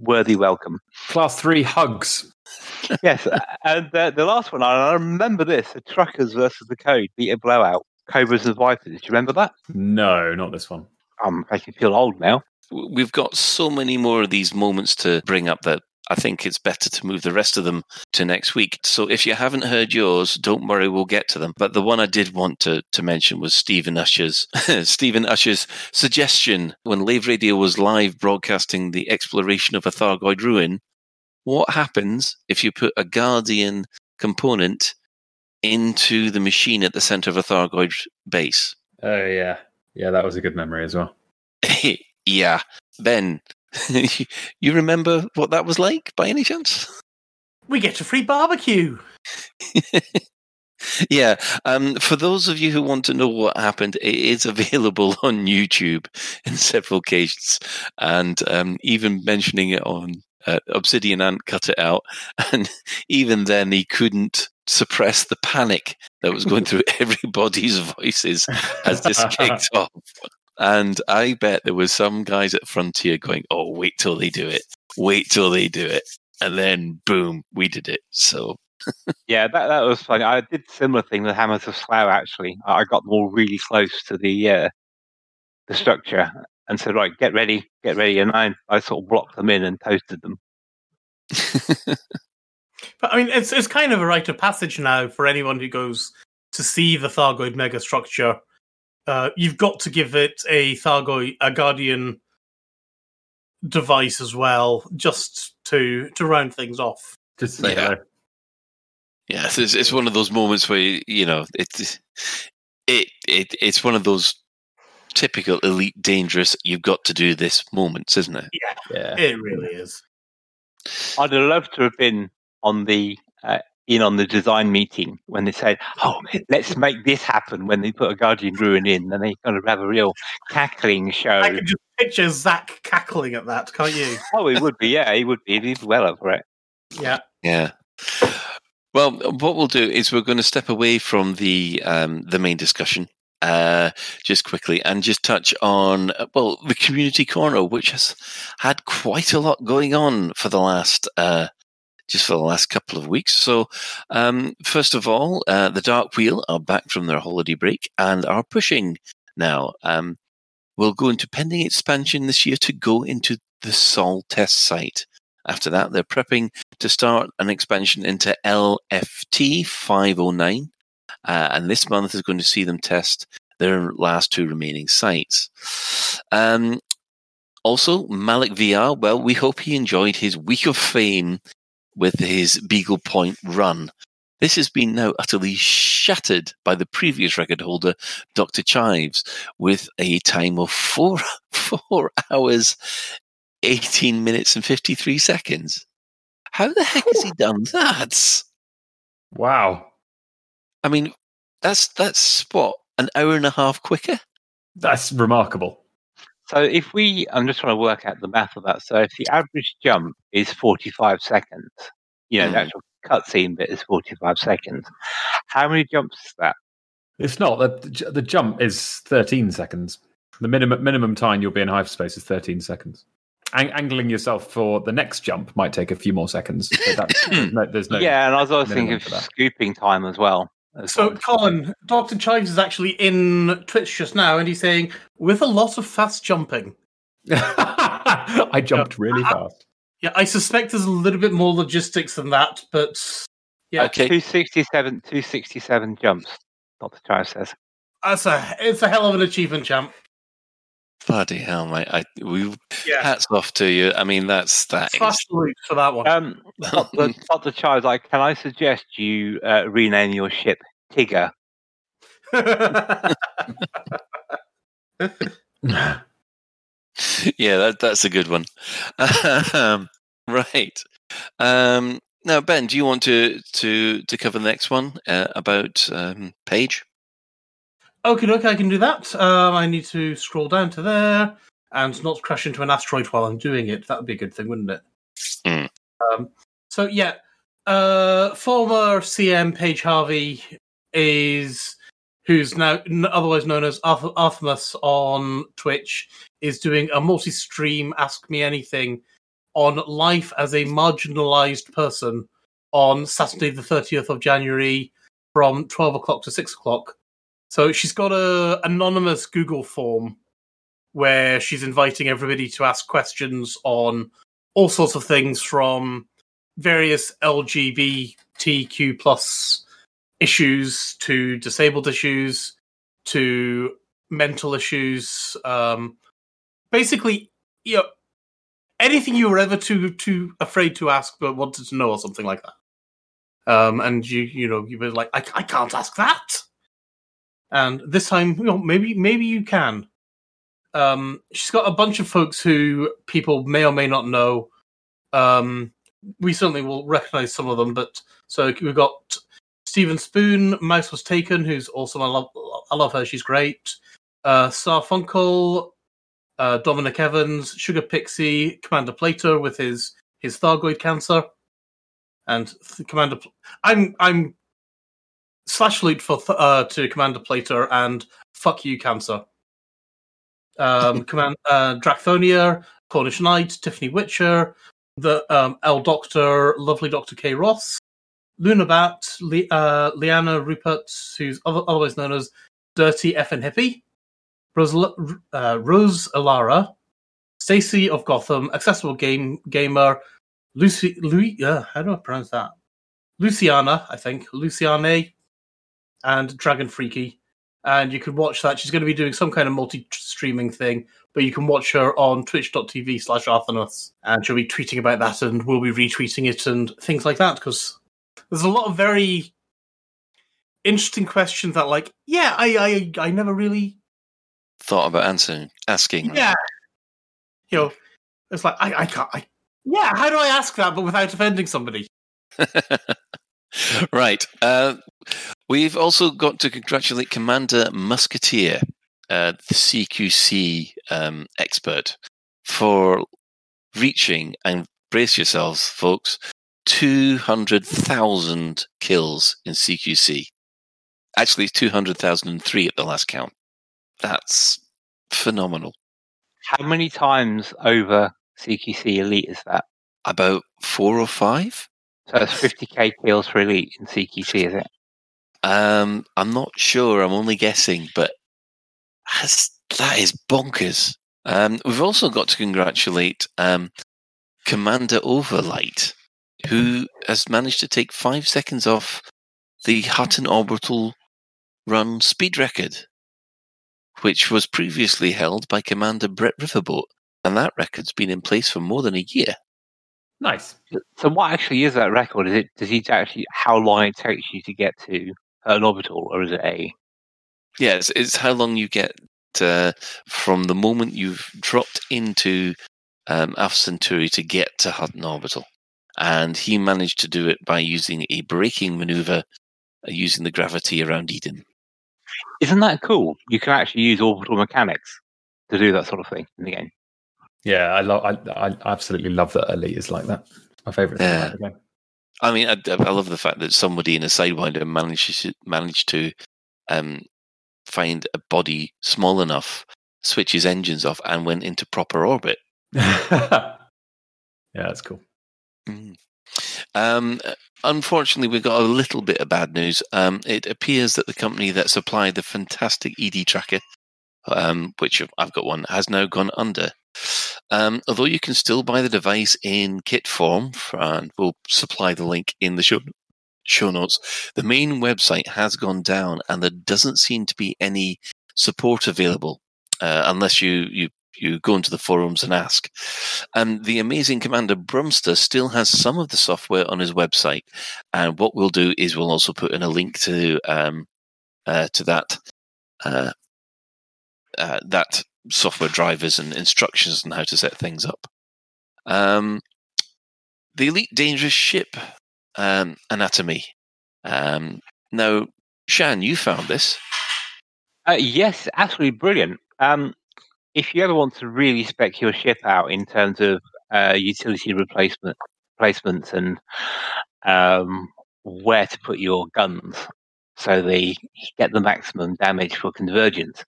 worthy welcome. Class three hugs. yes, and uh, the last one, I remember this: the truckers versus the code beat a blowout. Cobras and Vipers. Do you remember that? No, not this one. I'm making feel old now. We've got so many more of these moments to bring up that I think it's better to move the rest of them to next week. So if you haven't heard yours, don't worry, we'll get to them. But the one I did want to, to mention was Stephen Usher's Stephen Usher's suggestion when Lave Radio was live broadcasting the exploration of a Thargoid ruin. What happens if you put a Guardian component into the machine at the center of a Thargoid base? Oh yeah. Yeah, that was a good memory as well. yeah. Then you, remember what that was like by any chance? We get a free barbecue. yeah. Um, for those of you who want to know what happened, it is available on YouTube in several cases, and um, even mentioning it on uh, Obsidian Ant cut it out, and even then he couldn't suppress the panic that was going through everybody's voices as this kicked off. And I bet there was some guys at Frontier going, "Oh, wait till they do it! Wait till they do it!" And then, boom, we did it. So yeah, that that was funny. I did similar thing with Hammers of Slough. Actually, I got them all really close to the uh, the structure and said, "Right, get ready, get ready," and I I sort of blocked them in and toasted them. But I mean, it's it's kind of a rite of passage now for anyone who goes to see the Thargoid megastructure. Uh, you've got to give it a Thargoid, a Guardian device as well, just to to round things off. Just say Yeah. hello. Yes, it's, it's one of those moments where you know it's it it it's one of those typical elite dangerous. You've got to do this moments, isn't it? Yeah. It really is. I'd have loved to have been on the uh, in on the design meeting when they said, "Oh, let's make this happen." When they put a Guardian Ruin in, and they kind of have a real cackling show. I can just picture Zach cackling at that, can't you? Oh, he would be. Yeah, he would be. He'd be well over it. Yeah. Yeah. Well, what we'll do is we're going to step away from the um, the main discussion uh, just quickly and just touch on uh, well the community corner, which has had quite a lot going on for the last uh, just for the last couple of weeks. So, um, first of all, uh, the Dark Wheel are back from their holiday break and are pushing now. Um, will go into pending expansion this year to go into the Sol test site. After that, they're prepping to start an expansion into LFT 509. Uh, and this month is going to see them test their last two remaining sites. Um, also, Malik VR, well, we hope he enjoyed his week of fame with his Beagle Point run. This has been now utterly shattered by the previous record holder, Dr. Chives, with a time of four, four hours, 18 minutes, and 53 seconds. How the heck has he done that? Wow. I mean, that's that's what an hour and a half quicker. That's remarkable. So if we, I'm just trying to work out the math of that. So if the average jump is 45 seconds, you know, the Mm. actual cutscene bit is 45 seconds. How many jumps is that? It's not the the jump is 13 seconds. The minimum minimum time you'll be in hyperspace is 13 seconds. Ang- angling yourself for the next jump might take a few more seconds. But that's, there's no, there's no yeah, and I was always thinking of scooping time as well. As So. Colin, Dr. Chives is actually in Twitch just now, and he's saying, with a lot of fast jumping. I jumped really uh, fast. Yeah, I suspect there's a little bit more logistics than that, but yeah, Okay. 267, 267 jumps, Dr. Chive says. that's a it's a hell of an achievement, champ. Bloody hell, mate! I we Yeah, hats off to you. I mean, that's that is fast salute for that one. Um, Dr. Dr. Chive, like, can I suggest you uh, rename your ship Tigger? yeah, that, that's a good one. um, right. Um, now, Ben, do you want to to to cover the next one uh, about um, Paige? Okay, okay, I can do that. Um, I need to scroll down to there and not crash into an asteroid while I'm doing it. That would be a good thing, wouldn't it? Hmm. Um, so yeah, uh, former CM Paige Harvey is who's now n- otherwise known as Arth- on Twitch is doing a multi-stream Ask Me Anything on life as a marginalized person on Saturday the 30th of January from 12 o'clock to 6 o'clock. So she's got a anonymous Google form where she's inviting everybody to ask questions on all sorts of things from various LGBTQ plus issues to disabled issues to mental issues. Um, basically, you know, anything you were ever too too afraid to ask but wanted to know or something like that. Um, and you you know you were like, I, I can't ask that. And this time, you know, maybe maybe you can. um, she's got a bunch of folks who people may or may not know. Um, we certainly will recognize some of them, but so we've got Stephen Spoon, Mouse was taken, who's awesome. I love, I love her. She's great. Uh, Star Funkel, uh, Dominic Evans, Sugar Pixie, Commander Plater with his his Thargoid cancer, and Commander. I'm I'm slash loot for th- uh, to Commander Plater and fuck you cancer. Um, Command uh, Dracthonia, Cornish Knight, Tiffany Witcher, the um, L Doctor, lovely Doctor K Ross, Lunabat, Le- uh, Liana Rupert, who's other- otherwise known as Dirty Effin Hippie, Rose, uh, Rose Alara, Stacy of Gotham, Accessible Game Gamer, Lucy, Louis, uh, how do I pronounce that? Luciana, I think, Luciane, and Dragon Freaky. And you can watch that. She's going to be doing some kind of multi-streaming thing, but you can watch her on twitch.tv slash Arthanos. And she'll be tweeting about that and we'll be retweeting it and things like that, because there's a lot of very interesting questions that like, yeah, I I, I never really Thought about answering, asking. yeah. You know, it's like I, I can't I yeah, how do I ask that but without offending somebody? right. Uh, we've also got to congratulate Commander Musketeer, uh, the CQC um, expert, for reaching, and brace yourselves, folks, 200,000 kills in CQC. Actually, it's 200,003 at the last count. That's phenomenal. How many times over CQC Elite is that? About four or five? So that's 50k kills for Elite in CQC, is it? Um, I'm not sure. I'm only guessing, but that's, that is bonkers. Um, we've also got to congratulate um, Commander Overlight, who has managed to take five seconds off the Hutton Orbital Run speed record, which was previously held by Commander Brett Riverboat, and that record's been in place for more than a year. Nice. So what actually is that record? Is it does he actually how long it takes you to get to an orbital, or is it a? Yeah, it's, it's how long you get uh, from the moment you've dropped into um, Alpha Centauri to get to Hutton Orbital. And he managed to do it by using a braking maneuver uh, using the gravity around Eden. Isn't that cool? You can actually use orbital mechanics to do that sort of thing in the game. Yeah, I love. I, I absolutely love that Elite is like that. My favorite thing about the game. I mean, I, I love the fact that somebody in a Sidewinder managed to, managed to um, find a body small enough, switch his engines off, and went into proper orbit. yeah, that's cool. Mm. Um, unfortunately, we've got a little bit of bad news. Um, it appears that the company that supplied the fantastic ED tracker, um, which I've got one, has now gone under. Um, although you can still buy the device in kit form, and we'll supply the link in the show, show notes, the main website has gone down and there doesn't seem to be any support available uh, unless you, you you go into the forums and ask. And the amazing Commander Brumster still has some of the software on his website. And what we'll do is we'll also put in a link to um, uh, to that uh, uh, that software drivers and instructions on how to set things up. Um, the Elite Dangerous Ship um, anatomy. Um, now, Shan, you found this. Uh, yes, absolutely brilliant. Um, if you ever want to really spec your ship out in terms of uh, utility replacement placements and um, where to put your guns so they get the maximum damage for convergence,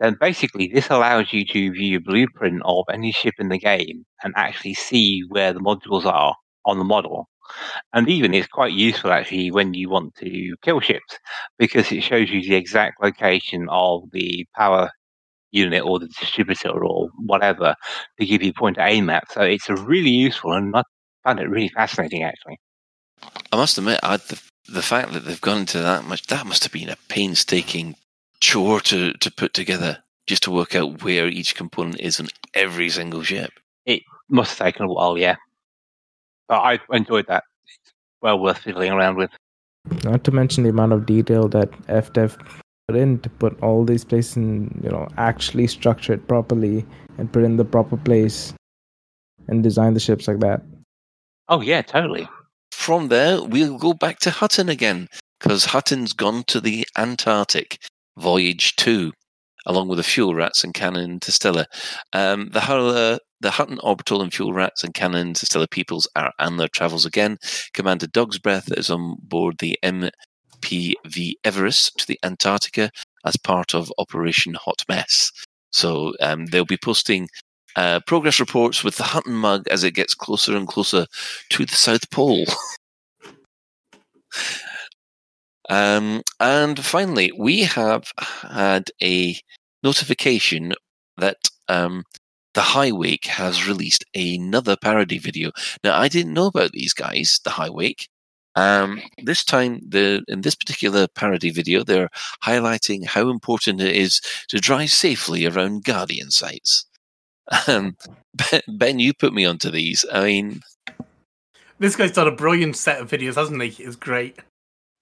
then basically this allows you to view a blueprint of any ship in the game and actually see where the modules are on the model. And even it's quite useful actually when you want to kill ships because it shows you the exact location of the power unit or the distributor or whatever to give you a point to aim at. So it's a really useful and I found it really fascinating actually. I must admit, I, the, the fact that they've gone into that much, that must have been a painstaking chore to, to put together just to work out where each component is on every single ship. It must have taken a while, yeah. But I enjoyed that. It's well worth fiddling around with. Not to mention the amount of detail that FDev put in to put all these places in, you know, actually structure it properly and put in the proper place and design the ships like that. Oh yeah, totally. From there, we'll go back to Hutton again because Hutton's gone to the Antarctic, Voyage 2, along with the fuel rats and Canonn Interstellar. Um, the, Hurler, the Hutton Orbital and Fuel Rats and Canonn Interstellar peoples are on their travels again. Commander Dog's Breath is on board the MPV Everest to the Antarctica as part of Operation Hot Mess. So um, they'll be posting uh, progress reports with the Hutton mug as it gets closer and closer to the South Pole. um, and finally, we have had a notification that um, the High Wake has released another parody video. Now, I didn't know about these guys, the High Wake. Um, this time, the in this particular parody video, they're highlighting how important it is to drive safely around Guardian sites. Um, ben, you put me onto these. I mean, This guy's done a brilliant set of videos, hasn't he? It's great.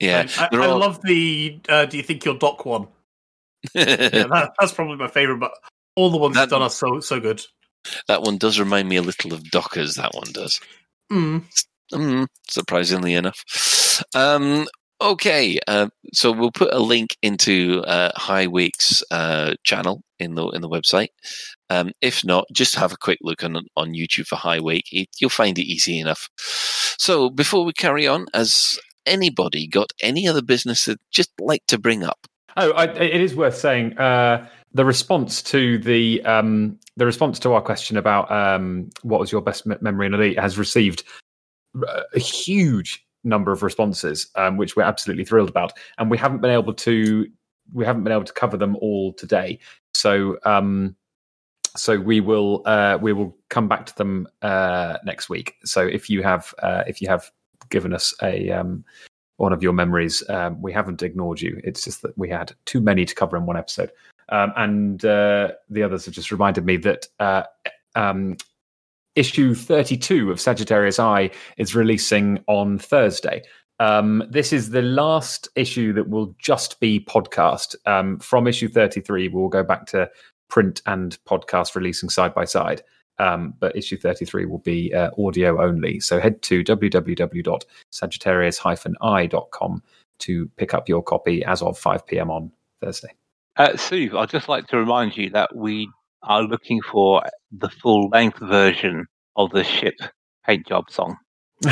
yeah, I, they're I all- love the uh, "Do you think you'll dock one?" Yeah, that, that's probably my favorite. But all the ones he's done are so so good. that one does remind me a little of Dockers. That one does. Mm. Mm, surprisingly enough. Um, okay, uh, so we'll put a link into uh, High Week's uh, channel in the in the website. Um, if not, just have a quick look on on YouTube for High Week. You'll find it easy enough. So before we carry on, has anybody got any other business that just like to bring up? Oh, I, it is worth saying uh, the response to the um, the response to our question about um, what was your best memory in Elite has received a huge number of responses, um, which we're absolutely thrilled about, and we haven't been able to we haven't been able to cover them all today. So um, so we will uh, we will come back to them uh, next week. So if you have uh, if you have given us a um, one of your memories. Um, we haven't ignored you. It's just that we had too many to cover in one episode. Um, and uh, the others have just reminded me that uh, um, issue 32 of Sagittarius Eye is releasing on Thursday. Um, this is the last issue that will just be podcast. Um, from issue 33, we'll go back to print and podcast releasing side by side. Um, but issue 33 will be uh, audio only. So head to www.sagittarius-eye.com to pick up your copy as of 5 p.m. on Thursday. Uh, Sue, I'd just like to remind you that we are looking for the full length version of the ship paint job song. You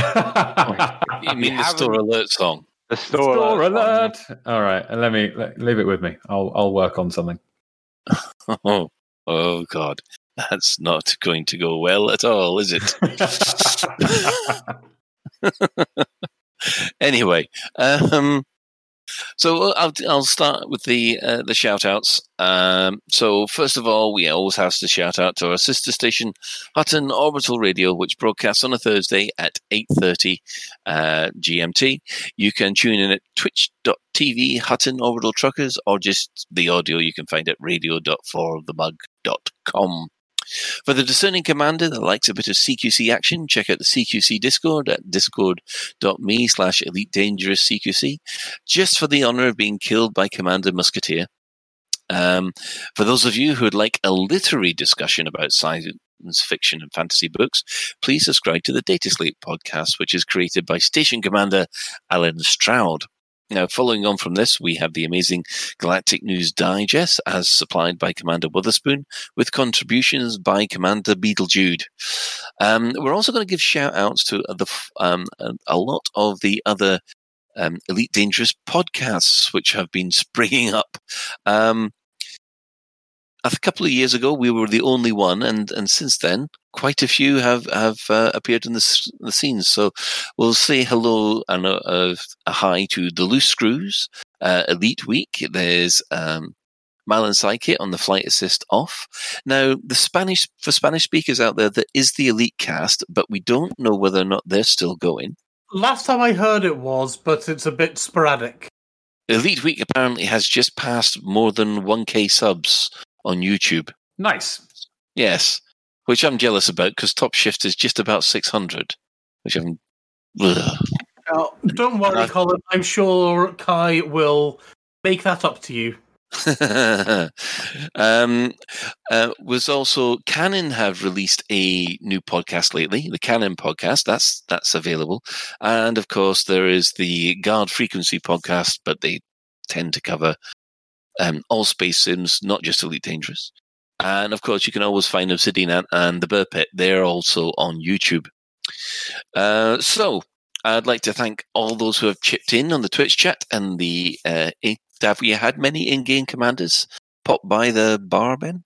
mean the store alert song? The store, Store alert. alert! All right, let me let, leave it with me. I'll I'll work on something. Oh, oh God, that's not going to go well at all, is it? anyway, um, so I'll I'll start with the uh, the shout outs. Um, so first of all, we always have to shout out to our sister station, Hutton Orbital Radio, which broadcasts on a Thursday at eight thirty uh, GMT. You can tune in at twitch.tv Hutton Orbital Truckers, or just the audio you can find at radio.forthemug.com. For the discerning commander that likes a bit of CQC action, check out the CQC Discord at discord.me slash elite dangerous CQC, just for the honor of being killed by Commander Musketeer. Um, for those of you who would like a literary discussion about science fiction and fantasy books, please subscribe to the Data Sleep podcast, which is created by Station Commander Alan Stroud. Now, following on from this, we have the amazing Galactic News Digest, as supplied by Commander Witherspoon, with contributions by Commander Beetlejude. Um, we're also going to give shout outs to the, um, a, lot of the other um, Elite Dangerous podcasts which have been springing up. Um, a couple of years ago, we were the only one, and, and since then, quite a few have have uh, appeared in the, the scenes. So we'll say hello and a, a, a hi to the Loose Screws, uh, Elite Week. There's um, Malin Psyche on the flight assist off. Now, the Spanish for Spanish speakers out there, there is the Elite cast, but we don't know whether or not they're still going. Last time I heard it was, but it's a bit sporadic. Elite Week apparently has just passed more than 1k subs on YouTube. Nice. Yes, which I'm jealous about because Top Shift is just about 600, which I'm. Ugh. Oh, don't worry, Uh, Colin. I'm sure Kai will make that up to you. um, uh, was also Canonn have released a new podcast lately, the Canonn podcast. That's that's available, and of course there is the Guard Frequency podcast, but they tend to cover um, all space sims, not just Elite Dangerous. And of course, you can always find Obsidian Ant the Buur Pit. They're also on YouTube. Uh, so I'd like to thank all those who have chipped in on the Twitch chat and the. Uh, have we had many in-game commanders pop by the bar, Ben?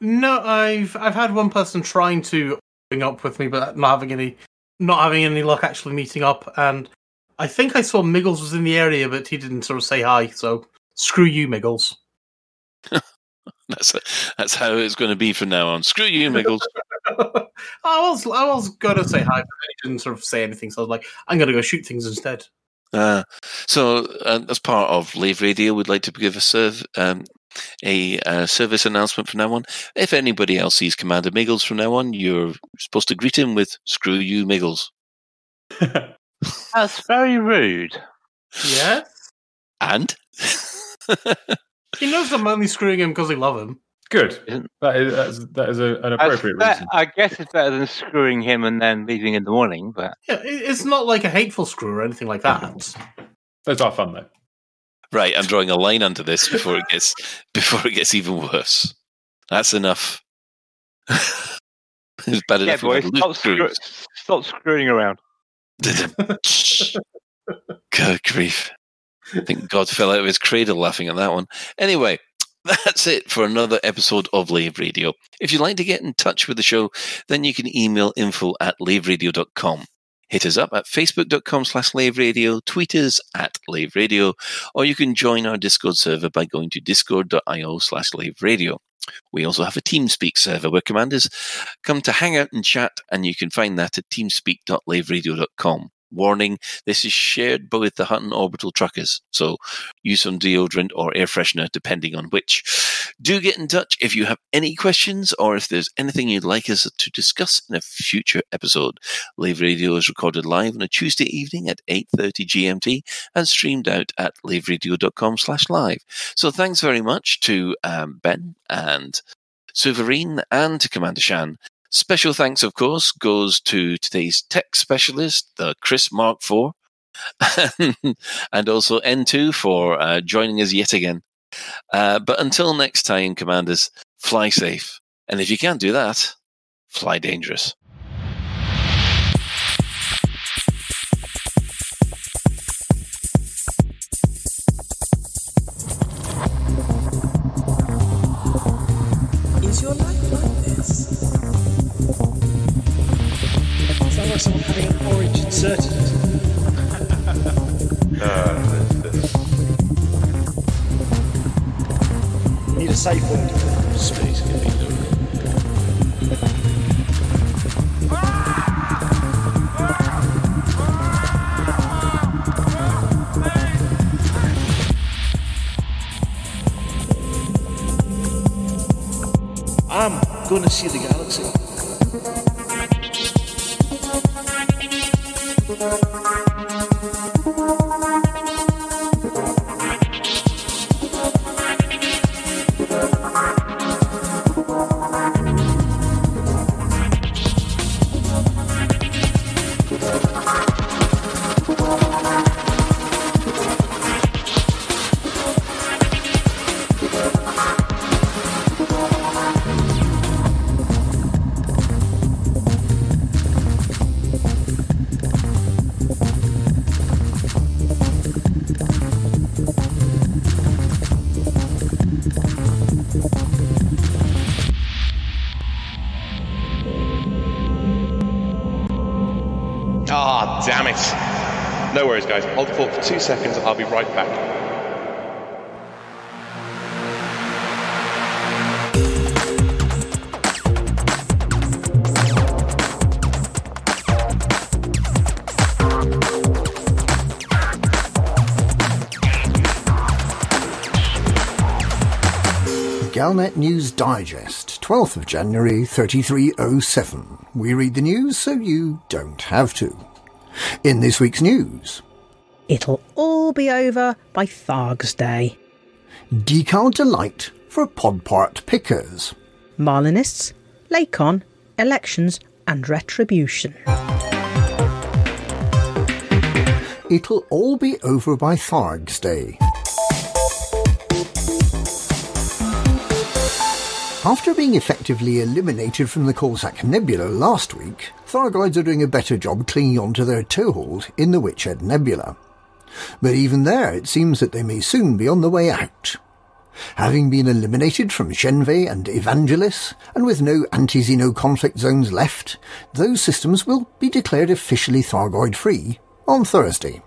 No, I've I've had one person trying to bring up with me, but not having any not having any luck actually meeting up. And I think I saw Miggles was in the area, but he didn't sort of say hi. So screw you, Miggles. that's that's how it's going to be from now on. Screw you, Miggles. I was I was going to say hi, but I didn't sort of say anything. So I was like, I'm going to go shoot things instead. Uh, so, uh, as part of Lave Radio, we'd like to give a serve um, a uh, service announcement from now on. If anybody else sees Commander Miggles from now on, you're supposed to greet him with "Screw you, Miggles." That's very rude. Yes. And he knows I'm only screwing him because I love him. Good. That is, that is, that is a, an appropriate That's- reason. I guess it's better than screwing him and then leaving in the morning, but Yeah, it's not like a hateful screw or anything like that. Mm-hmm. Those are fun though. right, I'm drawing a line under this before it gets before it gets even worse. That's enough. it's bad yeah, boys, stop, loose screw- stop screwing around. Good grief. I think God fell out of his cradle laughing at that one. Anyway, that's it for another episode of Lave Radio. If you'd like to get in touch with the show, then you can email info at laveradio.com. Hit us up at facebook.com slash laveradio, tweet us at laveradio, or you can join our Discord server by going to discord.io slash laveradio. We also have a TeamSpeak server where commanders come to hang out and chat, and you can find that at teamspeak.laveradio.com. Warning, this is shared by with the Hutton Orbital Truckers, so use some deodorant or air freshener depending on which. Do get in touch if you have any questions or if there's anything you'd like us to discuss in a future episode. Lave Radio is recorded live on a Tuesday evening at 8.30 GMT and streamed out at laveradio.com slash live. So thanks very much to um, Ben and Souverine and to Commander Shan. Special thanks, of course, goes to today's tech specialist, the Chris Mark IV, and also N2 for uh, joining us yet again. Uh, but until next time, Commanders, fly safe. And if you can't do that, fly dangerous. Two seconds. I'll be right back. Galnet News Digest, 12th of January 3307. We read the news so you don't have to. In this week's news, It'll all be over by Tharg's Day. Decal Delight for Podpart pickers. Marlinists, Lakon, elections, and retribution. It'll all be over by Tharg's Day. After being effectively eliminated from the Coalsack Nebula last week, Thargoids are doing a better job clinging on to their toehold in the Witchhead Nebula. But even there, it seems that they may soon be on the way out. Having been eliminated from Shenve and Evangelis, and with no anti-Xeno conflict zones left, those systems will be declared officially Thargoid-free on Thursday.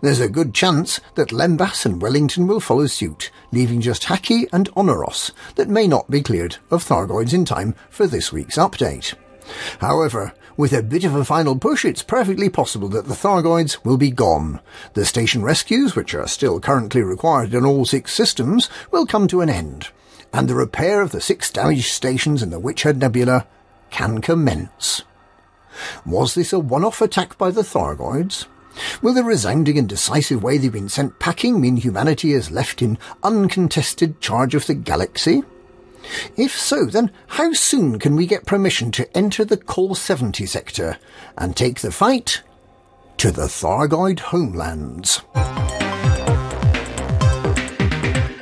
There's a good chance that Lembas and Wellington will follow suit, leaving just Haki and Onoros that may not be cleared of Thargoids in time for this week's update. However, with a bit of a final push, it's perfectly possible that the Thargoids will be gone. The station rescues, which are still currently required in all six systems, will come to an end, and the repair of the six damaged stations in the Witchhead Nebula can commence. Was this a one-off attack by the Thargoids? Will the resounding and decisive way they've been sent packing mean humanity is left in uncontested charge of the galaxy? If so, then how soon can we get permission to enter the Col 70 sector and take the fight to the Thargoid homelands?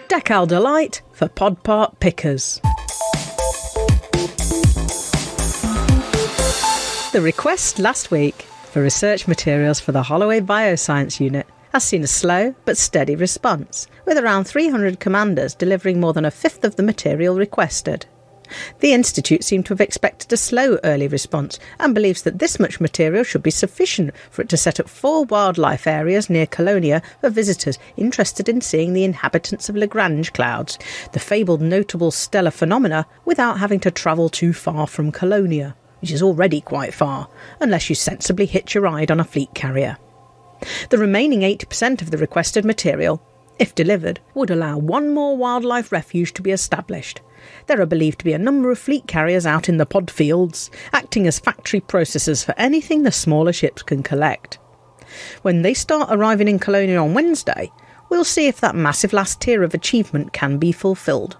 Decal Delight for pod part pickers. The request last week for research materials for the Holloway Bioscience Unit has seen a slow but steady response, with around 300 commanders delivering more than a fifth of the material requested. The Institute seemed to have expected a slow early response and believes that this much material should be sufficient for it to set up four wildlife areas near Colonia for visitors interested in seeing the inhabitants of Lagrange clouds, the fabled notable stellar phenomena, without having to travel too far from Colonia which is already quite far, unless you sensibly hitch a ride on a fleet carrier. The remaining 80% of the requested material, if delivered, would allow one more wildlife refuge to be established. There are believed to be a number of fleet carriers out in the pod fields, acting as factory processors for anything the smaller ships can collect. When they start arriving in Colonia on Wednesday, we'll see if that massive last tier of achievement can be fulfilled.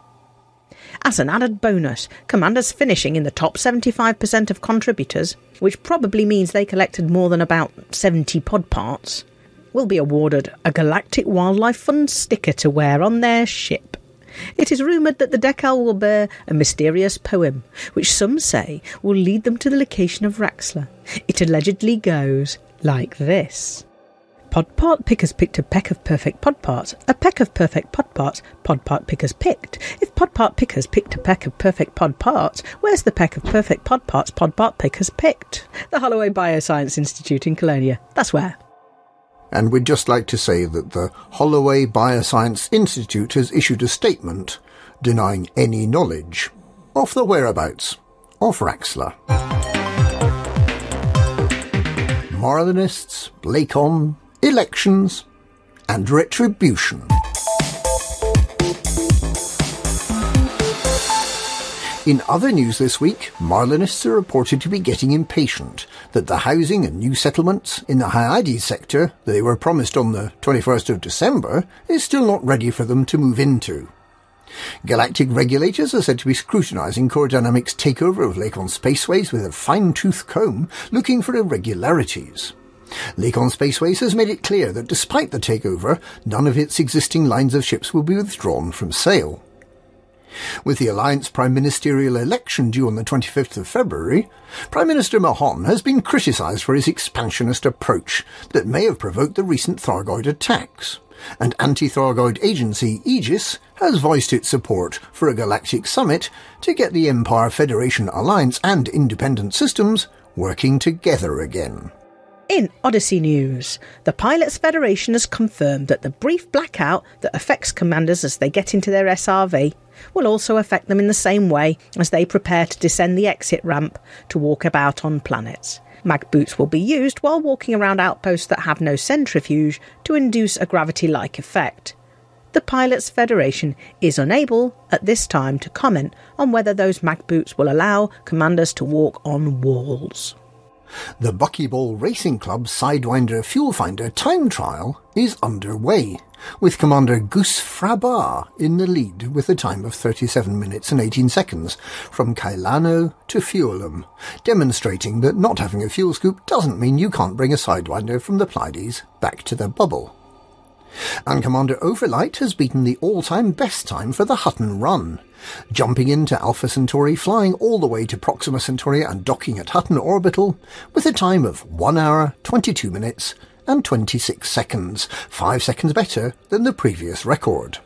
As an added bonus, commanders finishing in the top 75% of contributors, which probably means they collected more than about 70 pod parts, will be awarded a Galactic Wildlife Fund sticker to wear on their ship. It is rumoured that the decal will bear a mysterious poem, which some say will lead them to the location of Raxxla. It allegedly goes like this. Pod part pickers picked a peck of perfect pod parts. A peck of perfect pod parts, pod part pickers picked. If pod part pickers picked a peck of perfect pod parts, where's the peck of perfect pod parts pod part pickers picked? The Holloway Bioscience Institute in Colonia. That's where. And we'd just like to say that the Holloway Bioscience Institute has issued a statement denying any knowledge of the whereabouts of Raxxla. Marlinists, Lakon, elections, and retribution. In other news this week, Marlinists are reported to be getting impatient that the housing and new settlements in the Hyades sector that they were promised on the 21st of December is still not ready for them to move into. Galactic regulators are said to be scrutinising Core Dynamics' takeover of Lakon Spaceways with a fine-tooth comb, looking for irregularities. Lakon Spaceways has made it clear that despite the takeover, none of its existing lines of ships will be withdrawn from sale. With the Alliance Prime Ministerial election due on the 25th of February, Prime Minister Mahon has been criticised for his expansionist approach that may have provoked the recent Thargoid attacks, and anti-Thargoid agency Aegis has voiced its support for a galactic summit to get the Empire Federation Alliance and independent systems working together again. In Odyssey News, the Pilots Federation has confirmed that the brief blackout that affects commanders as they get into their SRV will also affect them in the same way as they prepare to descend the exit ramp to walk about on planets. Mag boots will be used while walking around outposts that have no centrifuge to induce a gravity like effect. The Pilots Federation is unable at this time to comment on whether those mag boots will allow commanders to walk on walls. The Buckyball Racing Club Sidewinder Fuel Finder time trial is underway, with Commander Goose Frabar in the lead with a time of 37 minutes and 18 seconds from Kailano to Fuelum, demonstrating that not having a fuel scoop doesn't mean you can't bring a Sidewinder from the Pleiades back to the bubble. And Commander Overlight has beaten the all-time best time for the Hutton run, jumping into Alpha Centauri, flying all the way to Proxima Centauri and docking at Hutton Orbital with a time of 1 hour, 22 minutes and 26 seconds, 5 seconds better than the previous record.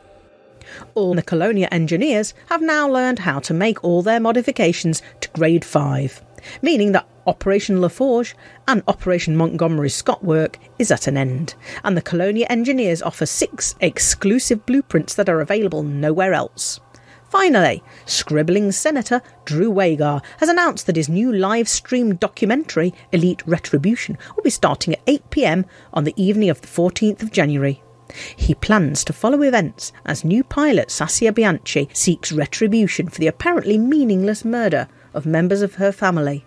All the Colonia engineers have now learned how to make all their modifications to Grade 5, meaning that Operation LaForge and Operation Montgomery Scott work is at an end, and the Colonia engineers offer six exclusive blueprints that are available nowhere else. Finally, scribbling Senator Drew Wagar has announced that his new live stream documentary, Elite Retribution, will be starting at 8 pm on the evening of the 14th of January. He plans to follow events as new pilot Sassia Bianchi seeks retribution for the apparently meaningless murder of members of her family.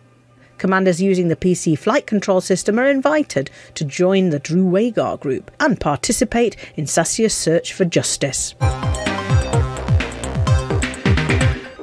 Commanders using the PC flight control system are invited to join the Drew Wagar group and participate in Sassia's search for justice.